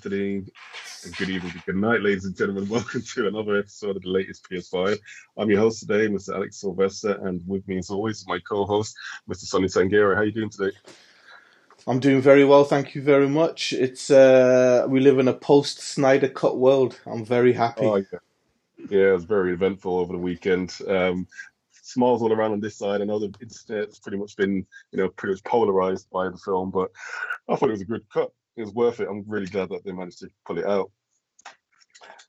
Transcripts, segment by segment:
afternoon, and good evening, good night, ladies and gentlemen. Welcome to another episode of the latest PS5. I'm your host today, Mr. Alex Sylvester, and with me, as always, is my co-host, Mr. Sonny Sangera. How are you doing today? I'm doing very well, thank you very much. It's uh, we live in a post Snyder Cut world. I'm very happy. Oh, yeah. yeah, it was very eventful over the weekend. Um, smiles all around on this side. I know the internet's pretty much been, you know, pretty much polarized by the film, but I thought it was a good cut. It was worth it. I'm really glad that they managed to pull it out.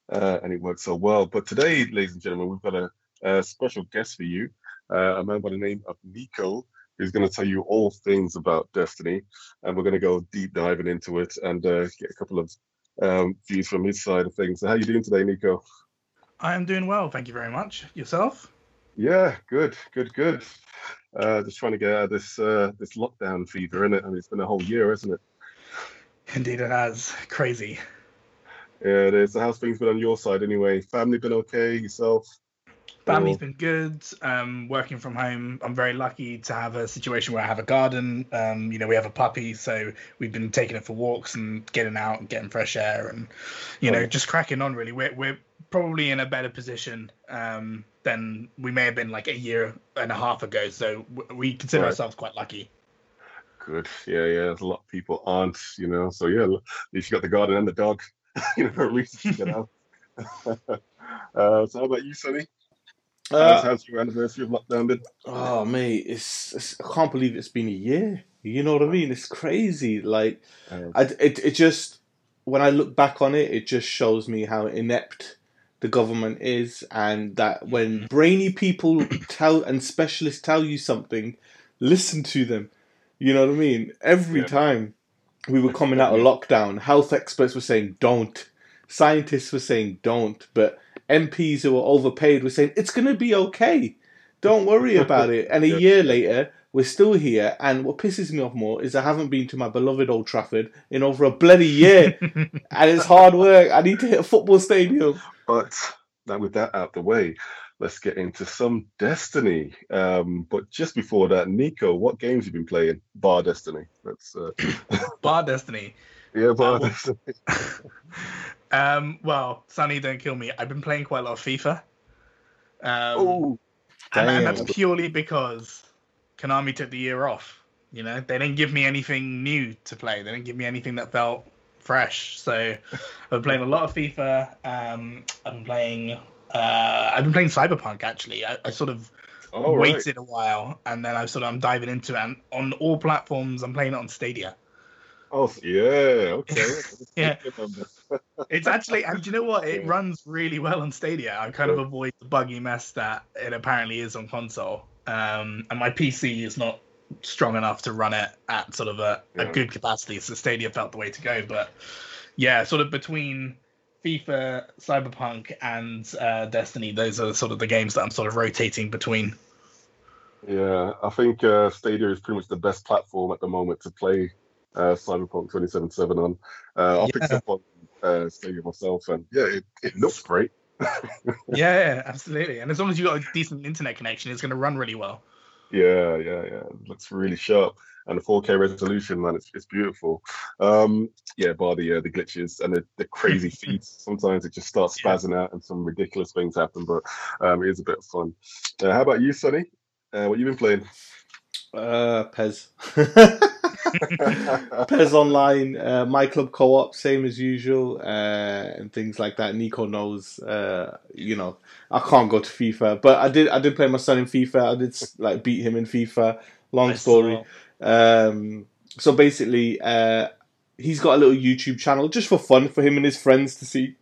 Uh, and it worked so well. But today, ladies and gentlemen, we've got a, a special guest for you, uh, a man by the name of Nico, who's going to tell you all things about Destiny. And we're going to go deep diving into it and uh, get a couple of um, views from his side of things. So how are you doing today, Nico? I am doing well, thank you very much. Yourself? Yeah, good, good, good. Uh, just trying to get out of this uh, this lockdown fever, in it, and it's been a whole year, isn't it? Indeed, it has. Crazy. Yeah, it is. So how's things been on your side, anyway? Family been okay? Yourself? Family's been good. Um, working from home, I'm very lucky to have a situation where I have a garden. Um, you know, we have a puppy, so we've been taking it for walks and getting out and getting fresh air, and you know, just cracking on. Really, we're we're probably in a better position um, than we may have been like a year and a half ago. So we consider right. ourselves quite lucky. Good. Yeah, yeah. There's a lot of people aren't, you know. So yeah, at least you got the garden and the dog. you know, at least you get out. uh, so how about you, Sonny? Uh, how's your anniversary of lockdown been? Oh mate, it's, it's, I can't believe it's been a year. You know what I mean? It's crazy. Like, um, I, it it just when I look back on it, it just shows me how inept the government is, and that when brainy people tell and specialists tell you something, listen to them. You know what I mean? Every yeah. time we were coming out of lockdown, health experts were saying don't, scientists were saying don't, but MPs who were overpaid were saying it's going to be okay. Don't worry about it. And a yeah. year later, we're still here. And what pisses me off more is I haven't been to my beloved Old Trafford in over a bloody year. and it's hard work. I need to hit a football stadium. But now with that out the way, let's get into some Destiny. Um, but just before that, Nico, what games have you been playing? Bar Destiny. That's uh... Bar Destiny. Yeah, Bar uh, Destiny. um, well, Sonny, don't kill me. I've been playing quite a lot of FIFA. Um, oh, and, and that's purely because Konami took the year off. You know, they didn't give me anything new to play. They didn't give me anything that felt fresh. So I've been playing a lot of FIFA. Um, I've been playing. Uh, I've been playing Cyberpunk actually. I, I sort of oh, waited right. a while, and then I sort of I'm diving into it. And on all platforms, I'm playing it on Stadia. Oh yeah, okay. yeah, it's actually, and you know what? It runs really well on Stadia. I kind of avoid the buggy mess that it apparently is on console. Um, and my PC is not strong enough to run it at sort of a, yeah. a good capacity. So Stadia felt the way to go. But yeah, sort of between FIFA, Cyberpunk, and uh, Destiny, those are sort of the games that I'm sort of rotating between. Yeah, I think uh, Stadia is pretty much the best platform at the moment to play uh, Cyberpunk 2077 on. Uh, I yeah. picked up on uh, Stadia myself, and yeah, it, it looks great. yeah, yeah, absolutely. And as long as you've got a decent internet connection, it's going to run really well. Yeah, yeah, yeah. It looks really sharp. And the 4K resolution, man, it's, it's beautiful. Um, yeah, bar the uh, the glitches and the, the crazy feeds. Sometimes it just starts spazzing yeah. out and some ridiculous things happen, but um, it is a bit of fun. Uh, how about you, Sonny? Uh, what you been playing? Uh, PES. PES Online, uh, My Club Co op, same as usual, uh, and things like that. Nico knows, uh, you know, I can't go to FIFA, but I did. I did play my son in FIFA. I did like beat him in FIFA. Long story. Um, so basically, uh, he's got a little YouTube channel just for fun for him and his friends to see.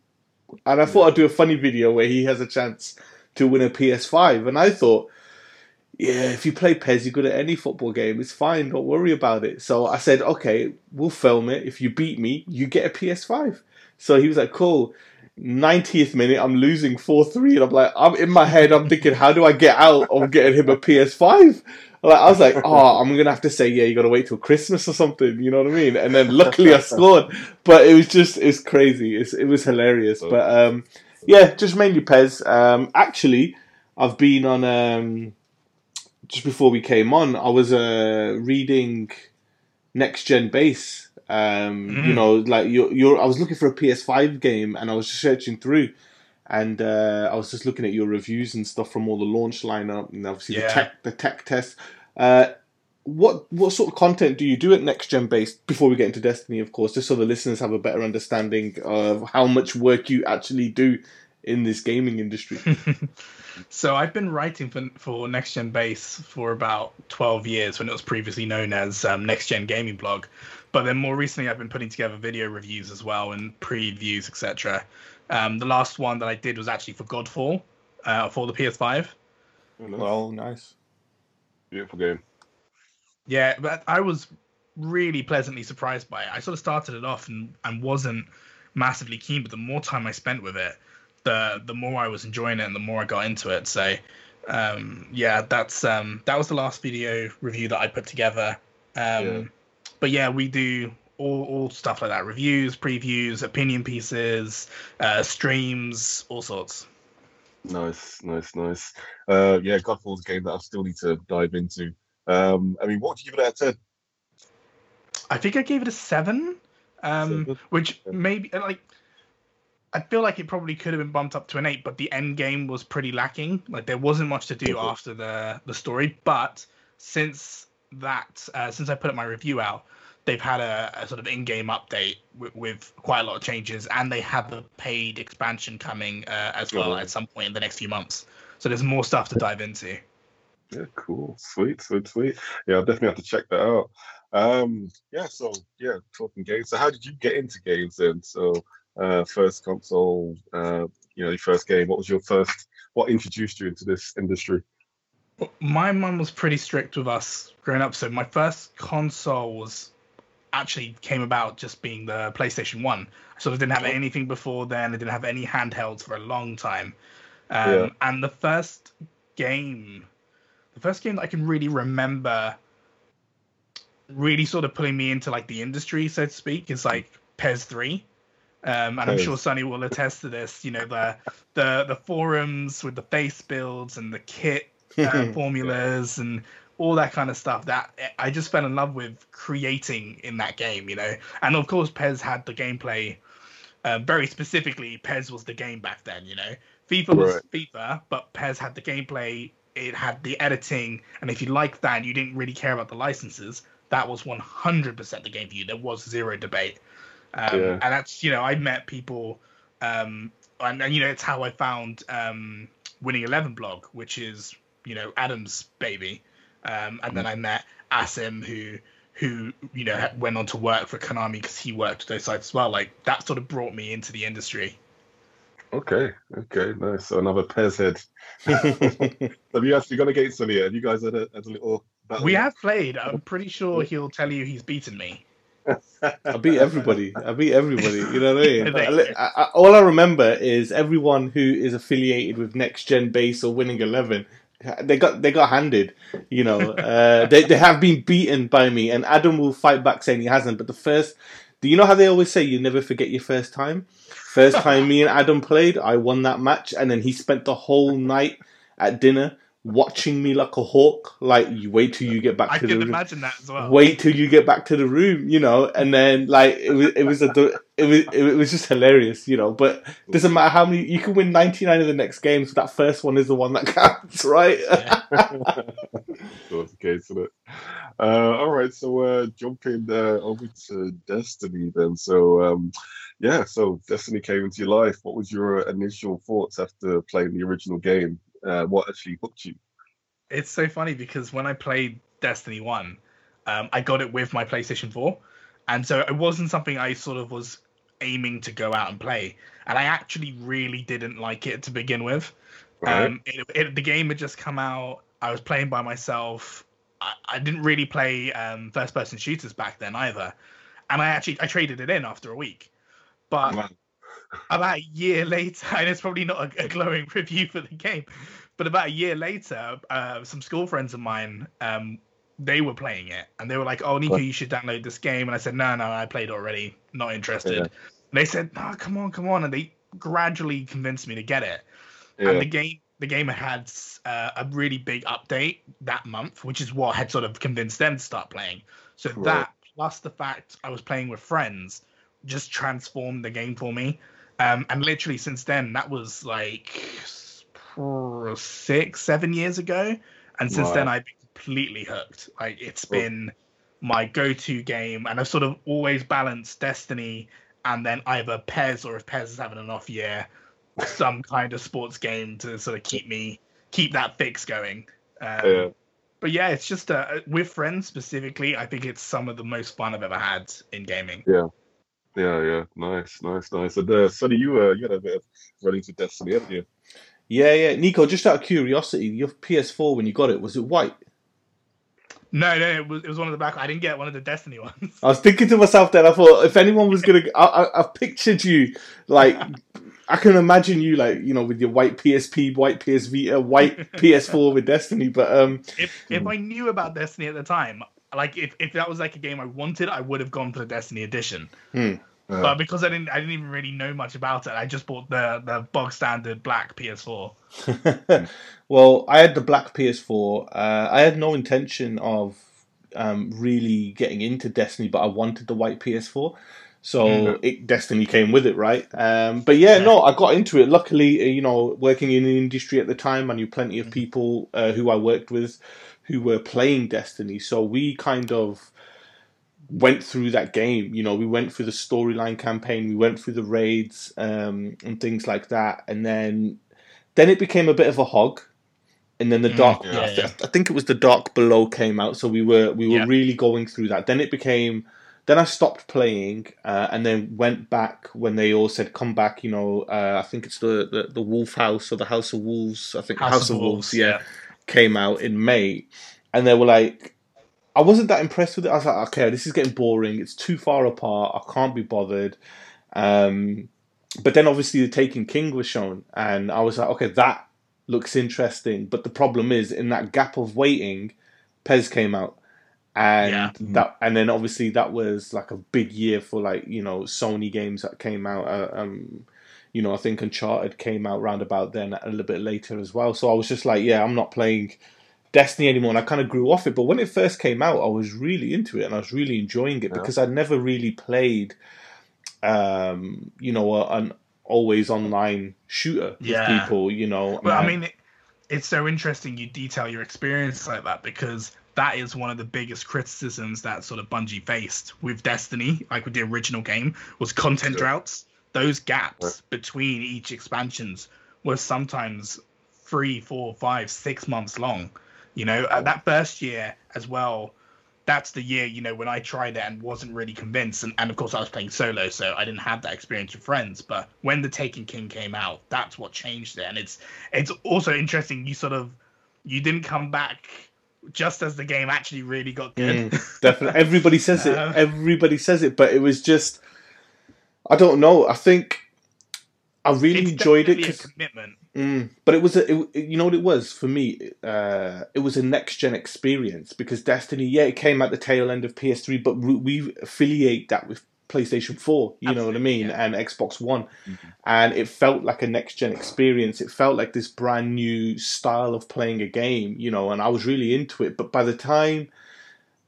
And I thought I'd do a funny video where he has a chance to win a PS5, and I thought yeah, if you play PES, you're good at any football game. It's fine. Don't worry about it. So I said, okay, we'll film it. If you beat me, you get a PS5. So he was like, cool. 90th minute, I'm losing 4 3. And I'm like, I'm in my head, I'm thinking, how do I get out of getting him a PS5? Like, I was like, oh, I'm going to have to say, yeah, you got to wait till Christmas or something. You know what I mean? And then luckily I scored. But it was just, it's crazy. It's, it was hilarious. But um, yeah, just mainly PES. Um, actually, I've been on. Um, just before we came on, I was uh, reading Next Gen Base Um, Mm. You know, like you're, you're. I was looking for a PS5 game, and I was just searching through, and uh, I was just looking at your reviews and stuff from all the launch lineup, and obviously the tech, the tech test. Uh, what what sort of content do you do at Next Gen Base before we get into Destiny, of course, just so the listeners have a better understanding of how much work you actually do in this gaming industry. so I've been writing for for Next Gen Base for about 12 years when it was previously known as um, Next Gen Gaming Blog. But then more recently, I've been putting together video reviews as well and previews, etc. Um, the last one that I did was actually for Godfall uh, for the PS5. Oh, nice. well, nice. Beautiful game. Yeah, but I was really pleasantly surprised by it. I sort of started it off and, and wasn't massively keen, but the more time I spent with it, the the more I was enjoying it and the more I got into it. So um, yeah, that's um, that was the last video review that I put together. Um, Yeah. But yeah, we do all, all stuff like that: reviews, previews, opinion pieces, uh, streams, all sorts. Nice, nice, nice. Uh, yeah, Godfall's a game that I still need to dive into. Um, I mean, what would you give it out of ten? I think I gave it a seven, um, Seven? which maybe like I feel like it probably could have been bumped up to an eight, but the end game was pretty lacking. Like there wasn't much to do Mhm. after the the story. But since that, uh, since I put up my review out, they've had a, a sort of in-game update with, with quite a lot of changes, and they have the paid expansion coming uh, as well Mhm. at some point in the next few months. So there's more stuff to dive into. Yeah, cool, sweet, sweet, sweet. Yeah, I'll definitely have to check that out. Um, yeah, so yeah, talking games. So, how did you get into games then? So, uh, first console, uh, you know, your first game. What was your first? What introduced you into this industry? my mum was pretty strict with us growing up so my first console was actually came about just being the playstation 1 i sort of didn't have Oh. anything before then i didn't have any handhelds for a long time um, Yeah. and the first game the first game that i can really remember really sort of pulling me into like the industry so to speak is like PES 3 um, and I'm sure Sonny will attest to this. You know the the the forums with the face builds and the kit uh, formulas and all that kind of stuff that I just fell in love with creating in that game, you know. And of course, PES had the gameplay. Uh, very specifically, PES was the game back then, you know. FIFA was Right. FIFA, but PES had the gameplay. It had the editing, and if you liked that, and you didn't really care about the licenses. That was 100% the game for you. There was zero debate. Um, Yeah. And that's you know I met people, um, and, and you know it's how I found um, Winning Eleven blog, which is you know Adam's baby, um, and then I met Asim who who you know went on to work for Konami because he worked those sites as well. Like that sort of brought me into the industry. Okay, okay, nice. So another PES head. have you actually gone against any? Have you guys had a, had a little? battle? We have played. I'm pretty sure he'll tell you he's beaten me. I beat everybody. I beat everybody. You know what I mean? There I, you go. I, I, all I remember is everyone who is affiliated with Next Gen Base or Winning Eleven. They got they got handed. You know, uh, they they have been beaten by me, and Adam will fight back saying he hasn't. But the first, do you know how they always say you never forget your first time? First time me and Adam played, I won that match, and then he spent the whole night at dinner watching me like a hawk. Like you wait till you get back I to the can room imagine that as well. wait till you get back to the room, you know, and then like it was it was a it was it was just hilarious, you know. But doesn't matter how many you can win ninety nine of the next games. That first one is the one that counts, right? That's the case, isn't it? Uh, all right, so uh, jumping uh, over to Destiny then. So, um, yeah, so Destiny came into your life. What was your initial thoughts after playing the original game? Uh, what actually hooked you? It's so funny because when I played Destiny One, um, I got it with my PlayStation Four, and so it wasn't something I sort of was aiming to go out and play. And I actually really didn't like it to begin with. Right? Um, it, it, the game had just come out. I was playing by myself. I, I didn't really play um, first-person shooters back then either, and I actually I traded it in after a week. But about a year later, and it's probably not a, a glowing review for the game, but about a year later, uh, some school friends of mine, um, they were playing it, and they were like, "Oh, Nico, you should download this game." And I said, "No, no, I played already. Not interested." Yeah. And they said, "No, come on, come on," and they gradually convinced me to get it. yeah, And the game, the game had uh, a really big update that month, which is what had sort of convinced them to start playing. So Right. that plus the fact I was playing with friends just transformed the game for me. Um, and literally since then, that was like six, seven years ago, and since wow. then I've been completely hooked. Like it's been my go-to game, and I've sort of always balanced Destiny and then either PES or if PES is having an off year, some kind of sports game to sort of keep me keep that fix going. Um, yeah. But yeah, it's just uh, with friends specifically. I think it's some of the most fun I've ever had in gaming. Yeah, yeah, yeah. Nice, nice, nice. And uh, Sonny, you uh, you had a bit of running to Destiny, haven't you? Yeah, yeah. Nico, just out of curiosity, your PS4 when you got it was it white? No, no, it was it was one of the back. I didn't get one of the Destiny ones. I was thinking to myself then. I thought if anyone was gonna, I, I, I pictured you like. I can imagine you like you know with your white PSP, white PS Vita, white PS4 with Destiny. But um, if if I knew about Destiny at the time, like if, if that was like a game I wanted, I would have gone for the Destiny edition. Hmm. Yeah. But because I didn't, I didn't even really know much about it. I just bought the the bog standard black PS4. well, I had the black PS4. Uh, I had no intention of um, really getting into Destiny, but I wanted the white PS4. So mm-hmm. it, Destiny came with it, right? Um, but yeah, yeah, no, I got into it. Luckily, uh, you know, working in the industry at the time, I knew plenty of mm-hmm. people uh, who I worked with who were playing Destiny. So we kind of went through that game. You know, we went through the storyline campaign, we went through the raids um, and things like that, and then then it became a bit of a hog. And then the mm, dark, yeah, I, th- yeah. I, think it was the dark below came out, so we were we were yeah. really going through that. Then it became, then I stopped playing, uh, and then went back when they all said come back. You know, uh, I think it's the, the, the Wolf House or the House of Wolves. I think House, House of, of Wolves, Wolves yeah, came out in May, and they were like, I wasn't that impressed with it. I was like, okay, this is getting boring. It's too far apart. I can't be bothered. Um, but then obviously the Taken King was shown, and I was like, okay, that looks interesting. But the problem is, in that gap of waiting, PES came out, and yeah. that, and then obviously that was like a big year for like you know Sony games that came out. Uh, um, you know, I think Uncharted came out round about then a little bit later as well. So I was just like, yeah, I'm not playing Destiny anymore, and I kind of grew off it. But when it first came out, I was really into it, and I was really enjoying it yeah. because I'd never really played, um, you know, a, an always online shooter yeah. with people. You know, but I mean, it, it's so interesting you detail your experience like that because that is one of the biggest criticisms that sort of Bungie faced with Destiny, like with the original game, was content sure. droughts. Those gaps between each expansions were sometimes three, four, five, six months long. You know, uh, that first year as well, that's the year, you know, when I tried it and wasn't really convinced. And, and of course, I was playing solo, so I didn't have that experience with friends. But when the Taken King came out, that's what changed it. And it's it's also interesting. You sort of you didn't come back just as the game actually really got good. Mm, definitely, everybody says it. Um, everybody says it, but it was just I don't know. I think I really enjoyed it. Cause, commitment. Mm, but it was a, it, you know what it was for me. Uh, it was a next gen experience because Destiny, yeah, it came at the tail end of PS3, but we affiliate that with PlayStation 4, you Absolutely, know what I mean, yeah. and Xbox One, mm-hmm. and it felt like a next gen experience. It felt like this brand new style of playing a game, you know, and I was really into it. But by the time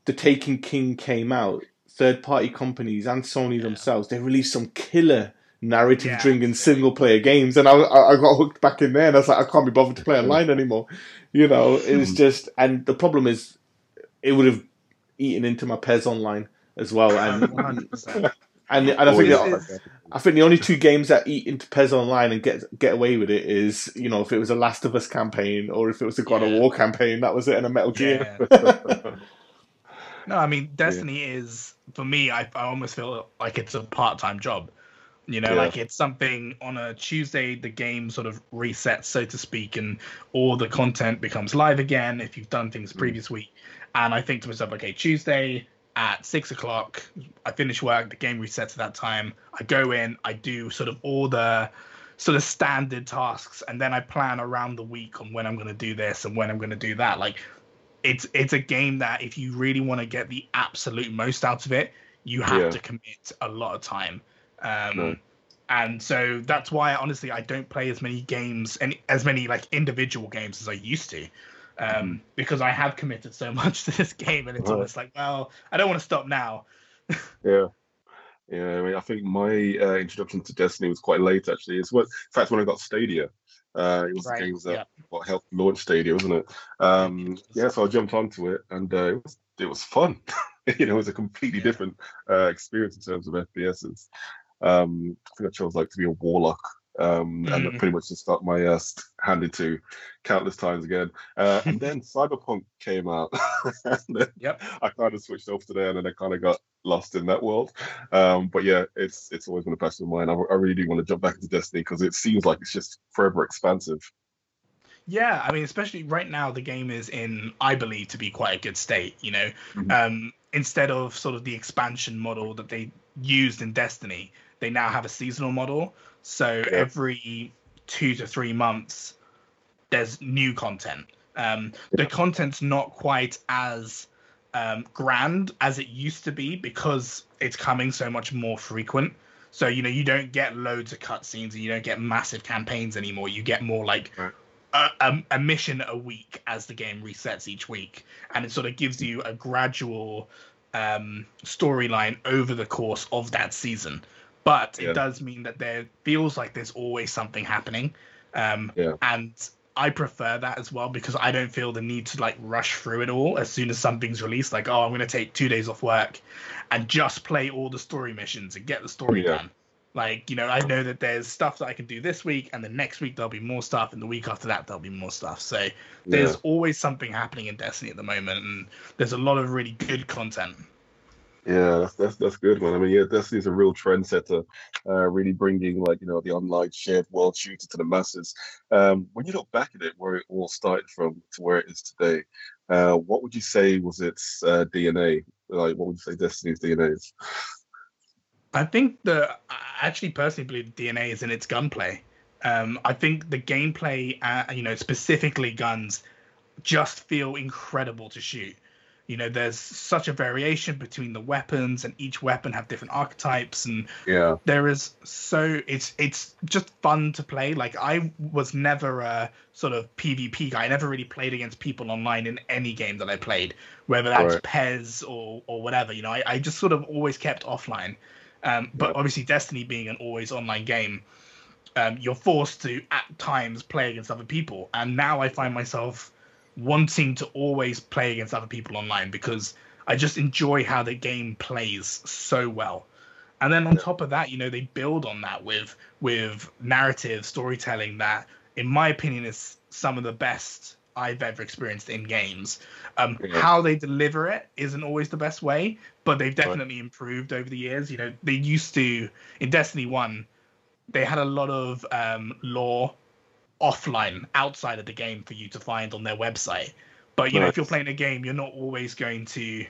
the Taken King came out, third party companies and Sony yeah. themselves, they released some killer narrative yeah, driven single player games, and I, I got hooked back in there, and I was like, I can't be bothered to play online anymore. You know, it's hmm. just, and the problem is, it would have eaten into my PES online as well, and and, and I think the, I think the only two games that eat into PES online and get get away with it is you know if it was a Last of Us campaign or if it was a God yeah. of War campaign, that was it, and a Metal Gear. Yeah. no, I mean Destiny is for me. I, I almost feel like it's a part time job you know, yeah. like it's something on a Tuesday, the game sort of resets, so to speak, and all the content becomes live again if you've done things mm. previous week. And I think to myself, okay, Tuesday at six o'clock, I finish work, the game resets at that time. I go in, I do sort of all the sort of standard tasks, and then I plan around the week on when I'm going to do this and when I'm going to do that. Like, it's it's a game that if you really want to get the absolute most out of it, you have yeah. to commit a lot of time. Um, no. And so that's why honestly I don't play as many games and as many like individual games as I used to. um, because I have committed so much to this game, and it's Right. almost like, well, I don't want to stop now. Yeah. Yeah, I mean, I think my uh, introduction to Destiny was quite late, actually. It's what, in fact, when I got Stadia, uh, it was Right, the games that what helped launch Stadia, wasn't it? Um, yeah, so I jumped onto it, and uh, it was it was fun. you know, it was a completely Yeah. different uh, experience in terms of FPSs. Um, I think I chose like to be a warlock, um, and Mhm. pretty much just got my ass handed to countless times again. Uh, and then Cyberpunk came out, Yep. I kind of switched off today, and then I kind of got lost in that world. Um, but yeah, it's it's always been a passion of mine. I, I really do want to jump back into Destiny because it seems like it's just forever expansive. Yeah, I mean, especially right now, the game is in, I believe, to be quite a good state. You know, Mhm. um, instead of sort of the expansion model that they used in Destiny, they now have a seasonal model. So Yeah. every two to three months, there's new content. Um, The content's not quite as um, grand as it used to be because it's coming so much more frequent. So you know, you don't get loads of cutscenes and you don't get massive campaigns anymore. You get more like Right. a, a, a mission a week as the game resets each week, and it sort of gives you a gradual um, storyline over the course of that season. But Yeah. it does mean that there feels like there's always something happening, um, Yeah. and I prefer that as well because I don't feel the need to like rush through it all as soon as something's released. Like, oh, I'm gonna take two days off work and just play all the story missions and get the story Yeah. done. Like, you know, I know that there's stuff that I can do this week, and the next week there'll be more stuff, and the week after that there'll be more stuff. So there's Yeah. always something happening in Destiny at the moment, and there's a lot of really good content. Yeah, that's, that's that's good, man. I mean, yeah, Destiny's a real trendsetter, uh, really bringing like you know the online shared world shooter to the masses. Um, when you look back at it, where it all started from to where it is today, uh, what would you say was its uh, DNA? Like, what would you say Destiny's DNA is? I think the actually personally believe DNA is in its gunplay. Um, I think the gameplay, uh, you know, specifically guns, just feel incredible to shoot. You know, there's such a variation between the weapons, and each weapon have different archetypes, and Yeah, there is so it's it's just fun to play. Like I was never a sort of PvP guy. I never really played against people online in any game that I played, whether that's Right. PES or or whatever. You know, I, I just sort of always kept offline. Um, but Yeah. obviously, Destiny being an always online game, um, you're forced to at times play against other people. And now I find myself wanting to always play against other people online because I just enjoy how the game plays so well. And then on top of that, you know, they build on that with with narrative storytelling that, in my opinion, is some of the best I've ever experienced in games. Um, Yeah. How they deliver it isn't always the best way, but they've definitely improved over the years. You know, they used to in Destiny One, they had a lot of um, lore offline outside of the game for you to find on their website. But you know, if you're playing a game, you're not always going to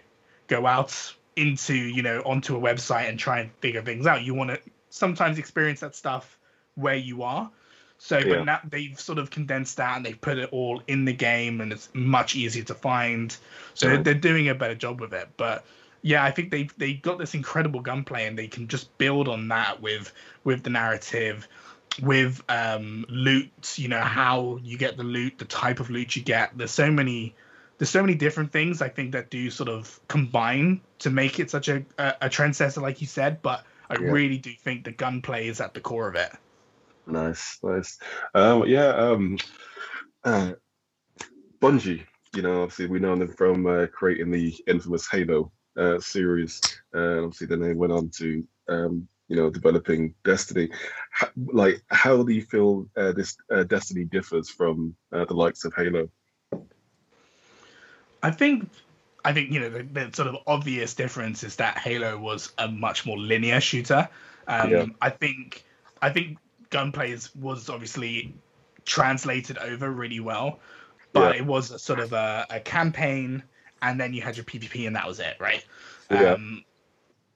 go out into you know onto a website and try and figure things out. You want to sometimes experience that stuff where you are. So, Yeah. but now they've sort of condensed that and they've put it all in the game, and it's much easier to find. So Yeah. they're, they're doing a better job with it. But yeah, I think they they got this incredible gunplay, and they can just build on that with with the narrative, with um, loot. You know how you get the loot, the type of loot you get. There's so many there's so many different things I think that do sort of combine to make it such a a, a trendsetter, like you said. But I Yeah. really do think the gunplay is at the core of it. nice, nice. Um, yeah, um, uh, Bungie. You know, obviously we know them from uh, creating the infamous Halo uh, series. Uh, obviously, then they went on to um, you know developing Destiny. How, like, how do you feel uh, this uh, Destiny differs from uh, the likes of Halo? I think I think you know the, the sort of obvious difference is that Halo was a much more linear shooter. Um, Yeah. I think I think gunplay is, was obviously translated over really well, but Yeah. it was a sort of a, a campaign, and then you had your PvP, and that was it, right? Yeah. Um,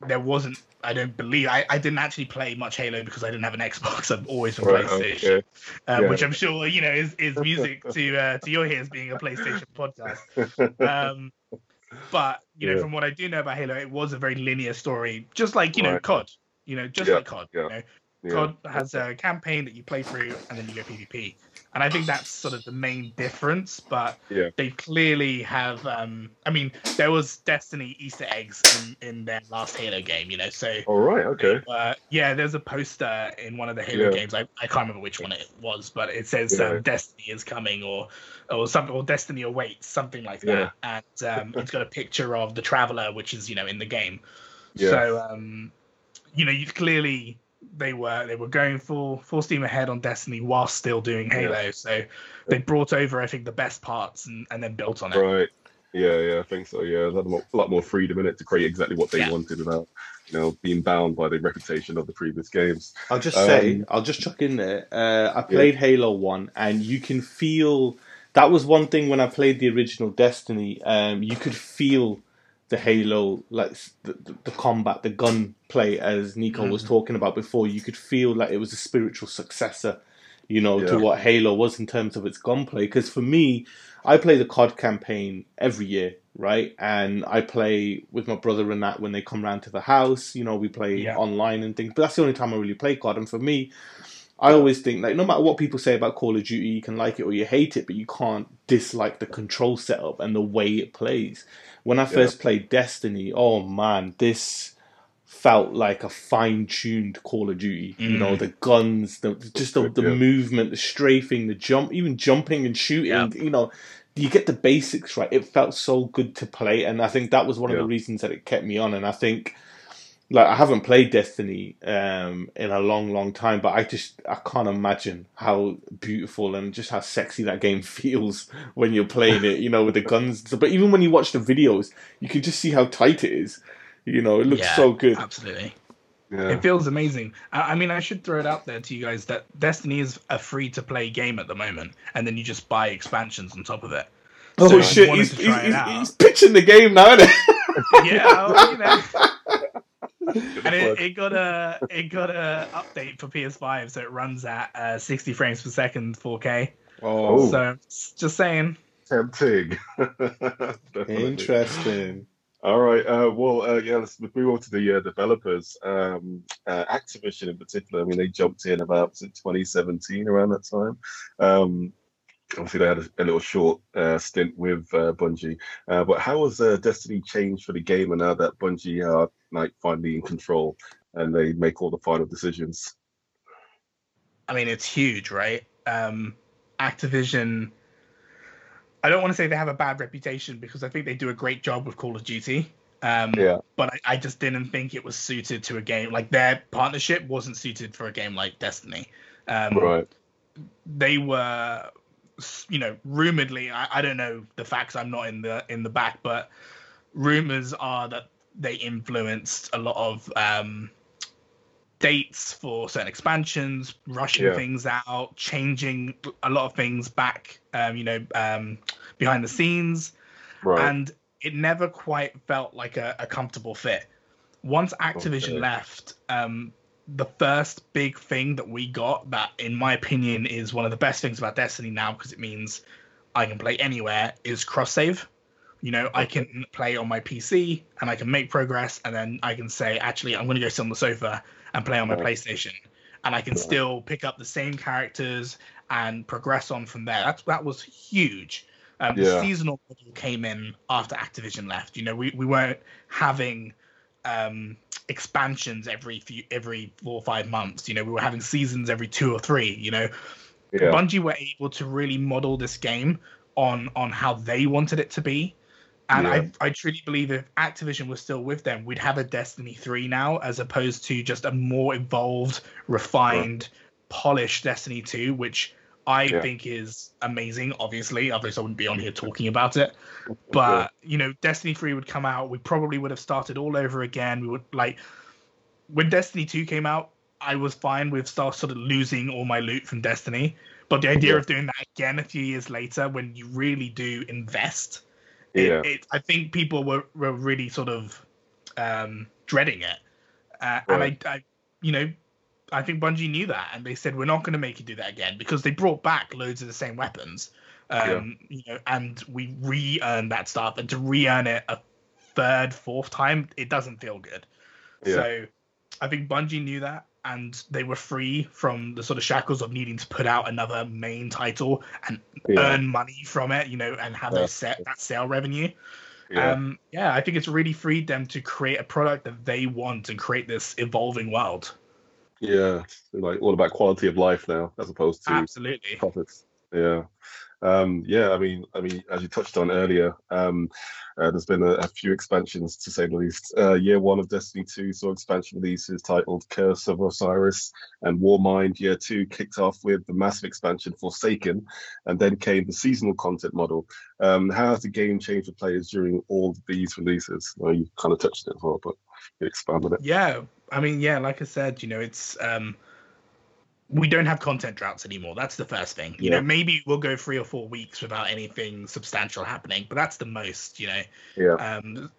there wasn't. I don't believe I, I didn't actually play much Halo because I didn't have an Xbox. I've always been Right, PlayStation okay. um, Yeah. which I'm sure you know is, is music to uh, to your ears being a PlayStation podcast. Um, but you know, Yeah. from what I do know about Halo, it was a very linear story, just like you know Right. COD. You know, just Yeah, like COD. You know, Yeah. COD has a campaign that you play through, and then you go PvP. And I think that's sort of the main difference. But Yeah. they clearly have. Um, I mean, there was Destiny Easter eggs in, in their last Halo game, you know. So All right. Okay. uh, yeah, there's a poster in one of the Halo Yeah. games. I, I can't remember which one it was, but it says Yeah. um, Destiny is coming or or something or Destiny awaits, something like that. And um, it's got a picture of the Traveler, which is you know in the game. Yeah. So um, you know, you've clearly they were they were going full full steam ahead on Destiny while still doing Yeah. Halo. So they brought over I think the best parts and, and then built on it. Right. Yeah, yeah, I think so. Yeah, they had a lot, a lot more freedom in it to create exactly what they Yeah. wanted without, you know, being bound by the reputation of the previous games. I'll just Um, say, I'll just chuck in there. Uh, I played Halo One, and you can feel that was one thing when I played the original Destiny. Um, you could feel the Halo, like the, the, the combat, the gunplay, as Nico was mm. talking about before. You could feel like it was a spiritual successor, you know, to what Halo was in terms of its gunplay. Because for me, I play the COD campaign every year, right? And I play with my brother and that when they come round to the house. You know, we play Yeah. online and things. But that's the only time I really play COD. And for me, I always think like no matter what people say about Call of Duty, you can like it or you hate it, but you can't dislike the control setup and the way it plays. When I first played Destiny, oh man, this felt like a fine-tuned Call of Duty. You know, mm. the guns, the just the, the Yeah. movement, the strafing, the jump, even jumping and shooting. Yeah. You know, you get the basics right. It felt so good to play, and I think that was one of the reasons that it kept me on. And I think like I haven't played Destiny um, in a long, long time, but I just I can't imagine how beautiful and just how sexy that game feels when you're playing it. You know, with the guns. and stuff. But even when you watch the videos, you can just see how tight it is. You know, it looks Yeah, so good. Absolutely. Yeah. It feels amazing. I, I mean, I should throw it out there to you guys that Destiny is a free to play game at the moment, and then you just buy expansions on top of it. Oh So shit! He's, he's, he's, out. he's pitching the game now. Isn't it? yeah, well, you know. Good And it, it got a it got a update for PS5, so it runs at uh, 60 frames per second, 4K. Oh. So just saying. Tempting. Interesting. All right. Uh, well, uh, yeah, let's move on to the uh, developers. Um, uh, Activision, in particular, I mean, they jumped in about 2017 around that time. Um, obviously, they had a, a little short uh, stint with uh, Bungie. Uh, but how has uh, Destiny changed for the game and now that Bungie are like finally in control and they make all the final decisions? I mean, it's huge, right? Um, Activision. I don't want to say they have a bad reputation because I think they do a great job with Call of Duty. Um, Yeah. But I, I just didn't think it was suited to a game like their partnership wasn't suited for a game like Destiny. Um, Right. They were, you know, rumoredly. I, I don't know the facts. I'm not in the in the back, but rumors are that they influenced a lot of um, dates for certain expansions, rushing Yeah. things out, changing a lot of things back, um, you know, um, behind the scenes, Right. and it never quite felt like a, a comfortable fit. Once Activision Okay. left, um, the first big thing that we got that, in my opinion, is one of the best things about Destiny now because it means I can play anywhere is cross save. You know, I can play on my PC and I can make progress, and then I can say, actually, I'm going to go sit on the sofa and play on my PlayStation, and I can still pick up the same characters and progress on from there. That's that was huge. Um, Yeah. The seasonal model came in after Activision left. You know, we, we weren't having um, expansions every few every four or five months. You know, we were having seasons every two or three. You know, yeah. Bungie were able to really model this game on on how they wanted it to be. And Yeah. I, I truly believe if Activision was still with them, we'd have a Destiny 3 now, as opposed to just a more evolved, refined, polished Destiny 2, which I Yeah. think is amazing, obviously. Otherwise, I wouldn't be on here talking about it. But, you know, Destiny 3 would come out, we probably would have started all over again. We would, like, when Destiny 2 came out, I was fine with start sort of losing all my loot from Destiny. But the idea Yeah. of doing that again a few years later, when you really do invest, Yeah. it, I think people were, were really sort of um, dreading it. Uh, And I, I, you know, I think Bungie knew that, and they said we're not going to make you do that again because they brought back loads of the same weapons, um, you know, and we re-earned that stuff, and to re-earn it a third, fourth time, it doesn't feel good. Yeah. So I think Bungie knew that, and they were free from the sort of shackles of needing to put out another main title and Yeah. earn money from it, you know, and have Yeah. set that sale revenue. Yeah. Um, yeah, I think it's really freed them to create a product that they want and create this evolving world. Yeah. Like all about quality of life now, as opposed to Absolutely. profits. Yeah. Um, yeah, I mean, I mean, as you touched on earlier, um, uh, there's been a, a few expansions to say the least. Uh, year one of Destiny 2 saw expansion releases titled Curse of Osiris and Warmind. Year two kicked off with the massive expansion Forsaken, and then came the seasonal content model. Um, how has the game changed for players during all these releases? Well, you kind of touched it as well, but you expanded it. Yeah, I mean, yeah, like I said, you know, it's um, we don't have content droughts anymore. That's the first thing. You Yeah. know, maybe we'll go three or four weeks without anything substantial happening, but that's the most. You know, Yeah. um,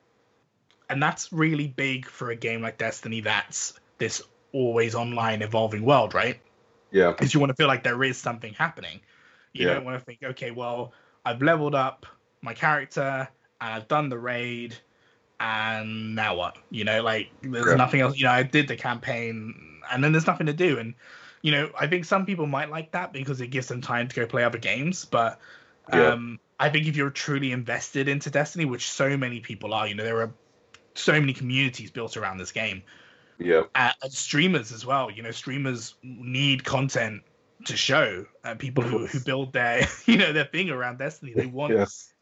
and that's really big for a game like Destiny. That's this always online evolving world, right? Yeah. because you want to feel like there is something happening. You Yeah. don't want to think, okay, well, I've leveled up my character and I've done the raid, and now what? You know, like there's Yeah. nothing else. You know, I did the campaign, and then there's nothing to do. And you know, I think some people might like that because it gives them time to go play other games. But Yeah. um, I think if you're truly invested into Destiny, which so many people are, you know, there are so many communities built around this game Yeah. uh, and streamers as well. You know, streamers need content to show. Uh, people who, who build their you know their thing around Destiny, they want Yes.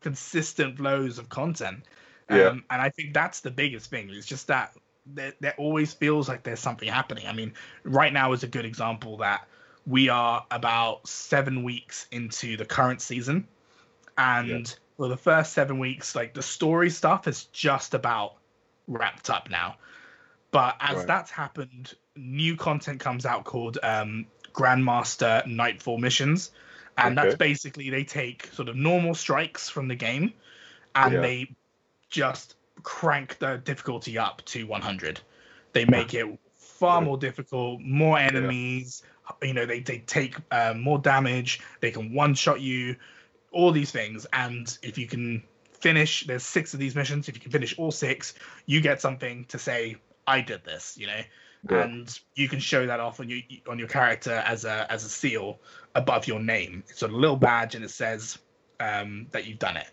consistent flows of content. Yeah. Um, and I think that's the biggest thing. It's just that there, there always feels like there's something happening. I mean, right now is a good example that we are about seven weeks into the current season, and for the first seven weeks, like the story stuff is just about wrapped up now. But as Right. that's happened, new content comes out called um, Grandmaster Nightfall missions, and that's basically they take sort of normal strikes from the game, and Yeah. they just crank the difficulty up to 100. They make it far more difficult, more enemies. You know, they they take uh, more damage. They can one shot you, all these things. And if you can finish, there's six of these missions. If you can finish all six, you get something to say, "I did this." You know, Yeah. and you can show that off on your on your character as a as a seal above your name. It's a little badge, and it says um, that you've done it.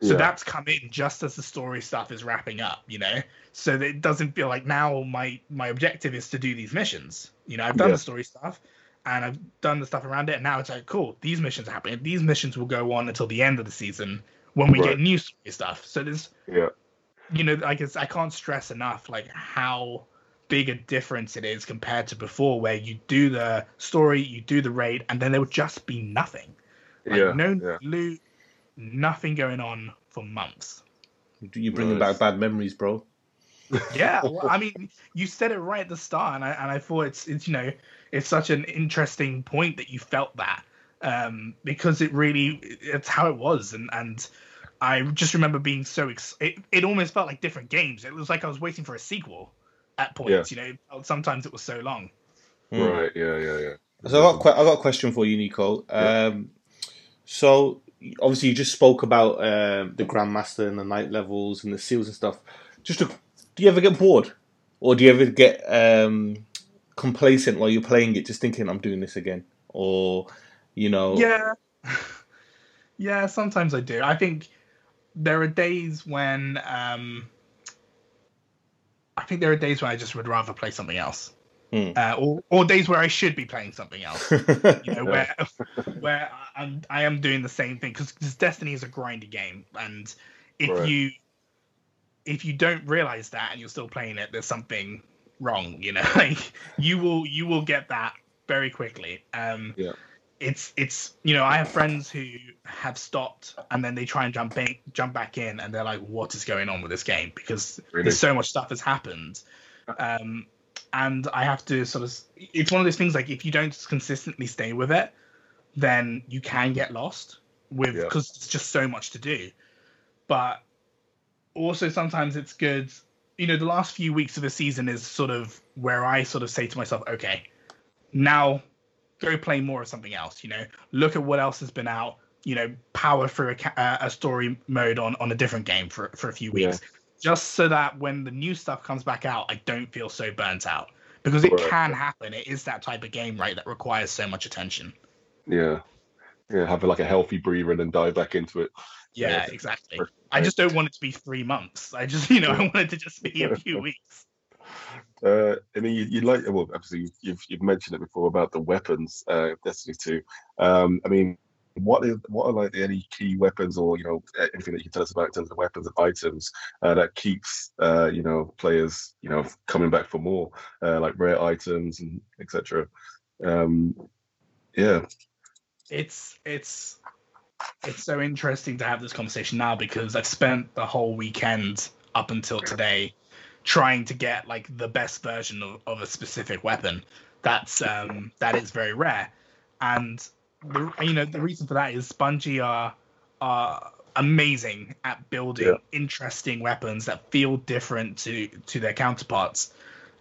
So Yeah. that's come in just as the story stuff is wrapping up, you know. So that it doesn't feel like now my my objective is to do these missions. You know, I've done Yeah. the story stuff and I've done the stuff around it. And now it's like, cool, these missions are happening. These missions will go on until the end of the season when we Right. get new story stuff. So there's, Yeah. you know, I guess I can't stress enough like how big a difference it is compared to before, where you do the story, you do the raid, and then there would just be nothing. Like Yeah. no Yeah. loot, nothing going on for months. You're bringing Nice. back bad memories, bro. Yeah, well, I mean, you said it right at the start, and I and I thought it's it's you know it's such an interesting point that you felt that um, because it really it's how it was, and and I just remember being so ex- it it almost felt like different games. It was like I was waiting for a sequel at points. You know, sometimes it was so long. Right. Yeah. Yeah. Yeah. So I got que- I got a question for you, Nico. Um, so obviously you just spoke about um, the Grandmaster and the night levels and the seals and stuff. Just to, do you ever get bored, or do you ever get um, complacent while you're playing it, just thinking I'm doing this again, or you know? Yeah. yeah, sometimes I do. I think there are days when um I think there are days when I just would rather play something else. Hmm. Uh, or, or days where I should be playing something else. You know, where where I'm I am doing the same thing because Destiny is a grindy game, and if Right. you if you don't realize that and you're still playing it, there's something wrong. You know, like you will you will get that very quickly. Um, Yeah. It's it's you know I have friends who have stopped and then they try and jump in, jump back in and they're like, what is going on with this game? Because Really? there's so much stuff has happened. Um, and I have to sort of it's one of those things like if you don't consistently stay with it, then you can get lost with Yeah. because it's just so much to do. But also sometimes it's good. You know, the last few weeks of the season is sort of where I sort of say to myself, okay, now go play more of something else. You know, look at what else has been out. You know, power through a, ca- uh, a story mode on on a different game for for a few Yeah. weeks, just so that when the new stuff comes back out, I don't feel so burnt out because it Right. can happen. It is that type of game, right, that requires so much attention. Yeah. Yeah, have like a healthy breather and then dive back into it. Yeah, Yeah. exactly. I just don't want it to be three months. I just, you know, I want it to just be a few weeks. Uh, I mean, you, you like well, obviously you've you've mentioned it before about the weapons, uh, Destiny Two. Um, I mean, what is what are like the any key weapons or you know anything that you can tell us about in terms of weapons and items uh, that keeps uh, you know players you know coming back for more, uh, like rare items and etc. Um, yeah, It's it's it's so interesting to have this conversation now because I've spent the whole weekend up until today trying to get like the best version of, of a specific weapon that's um that is very rare and the, you know the reason for that is Bungie are are amazing at building Yeah. interesting weapons that feel different to to their counterparts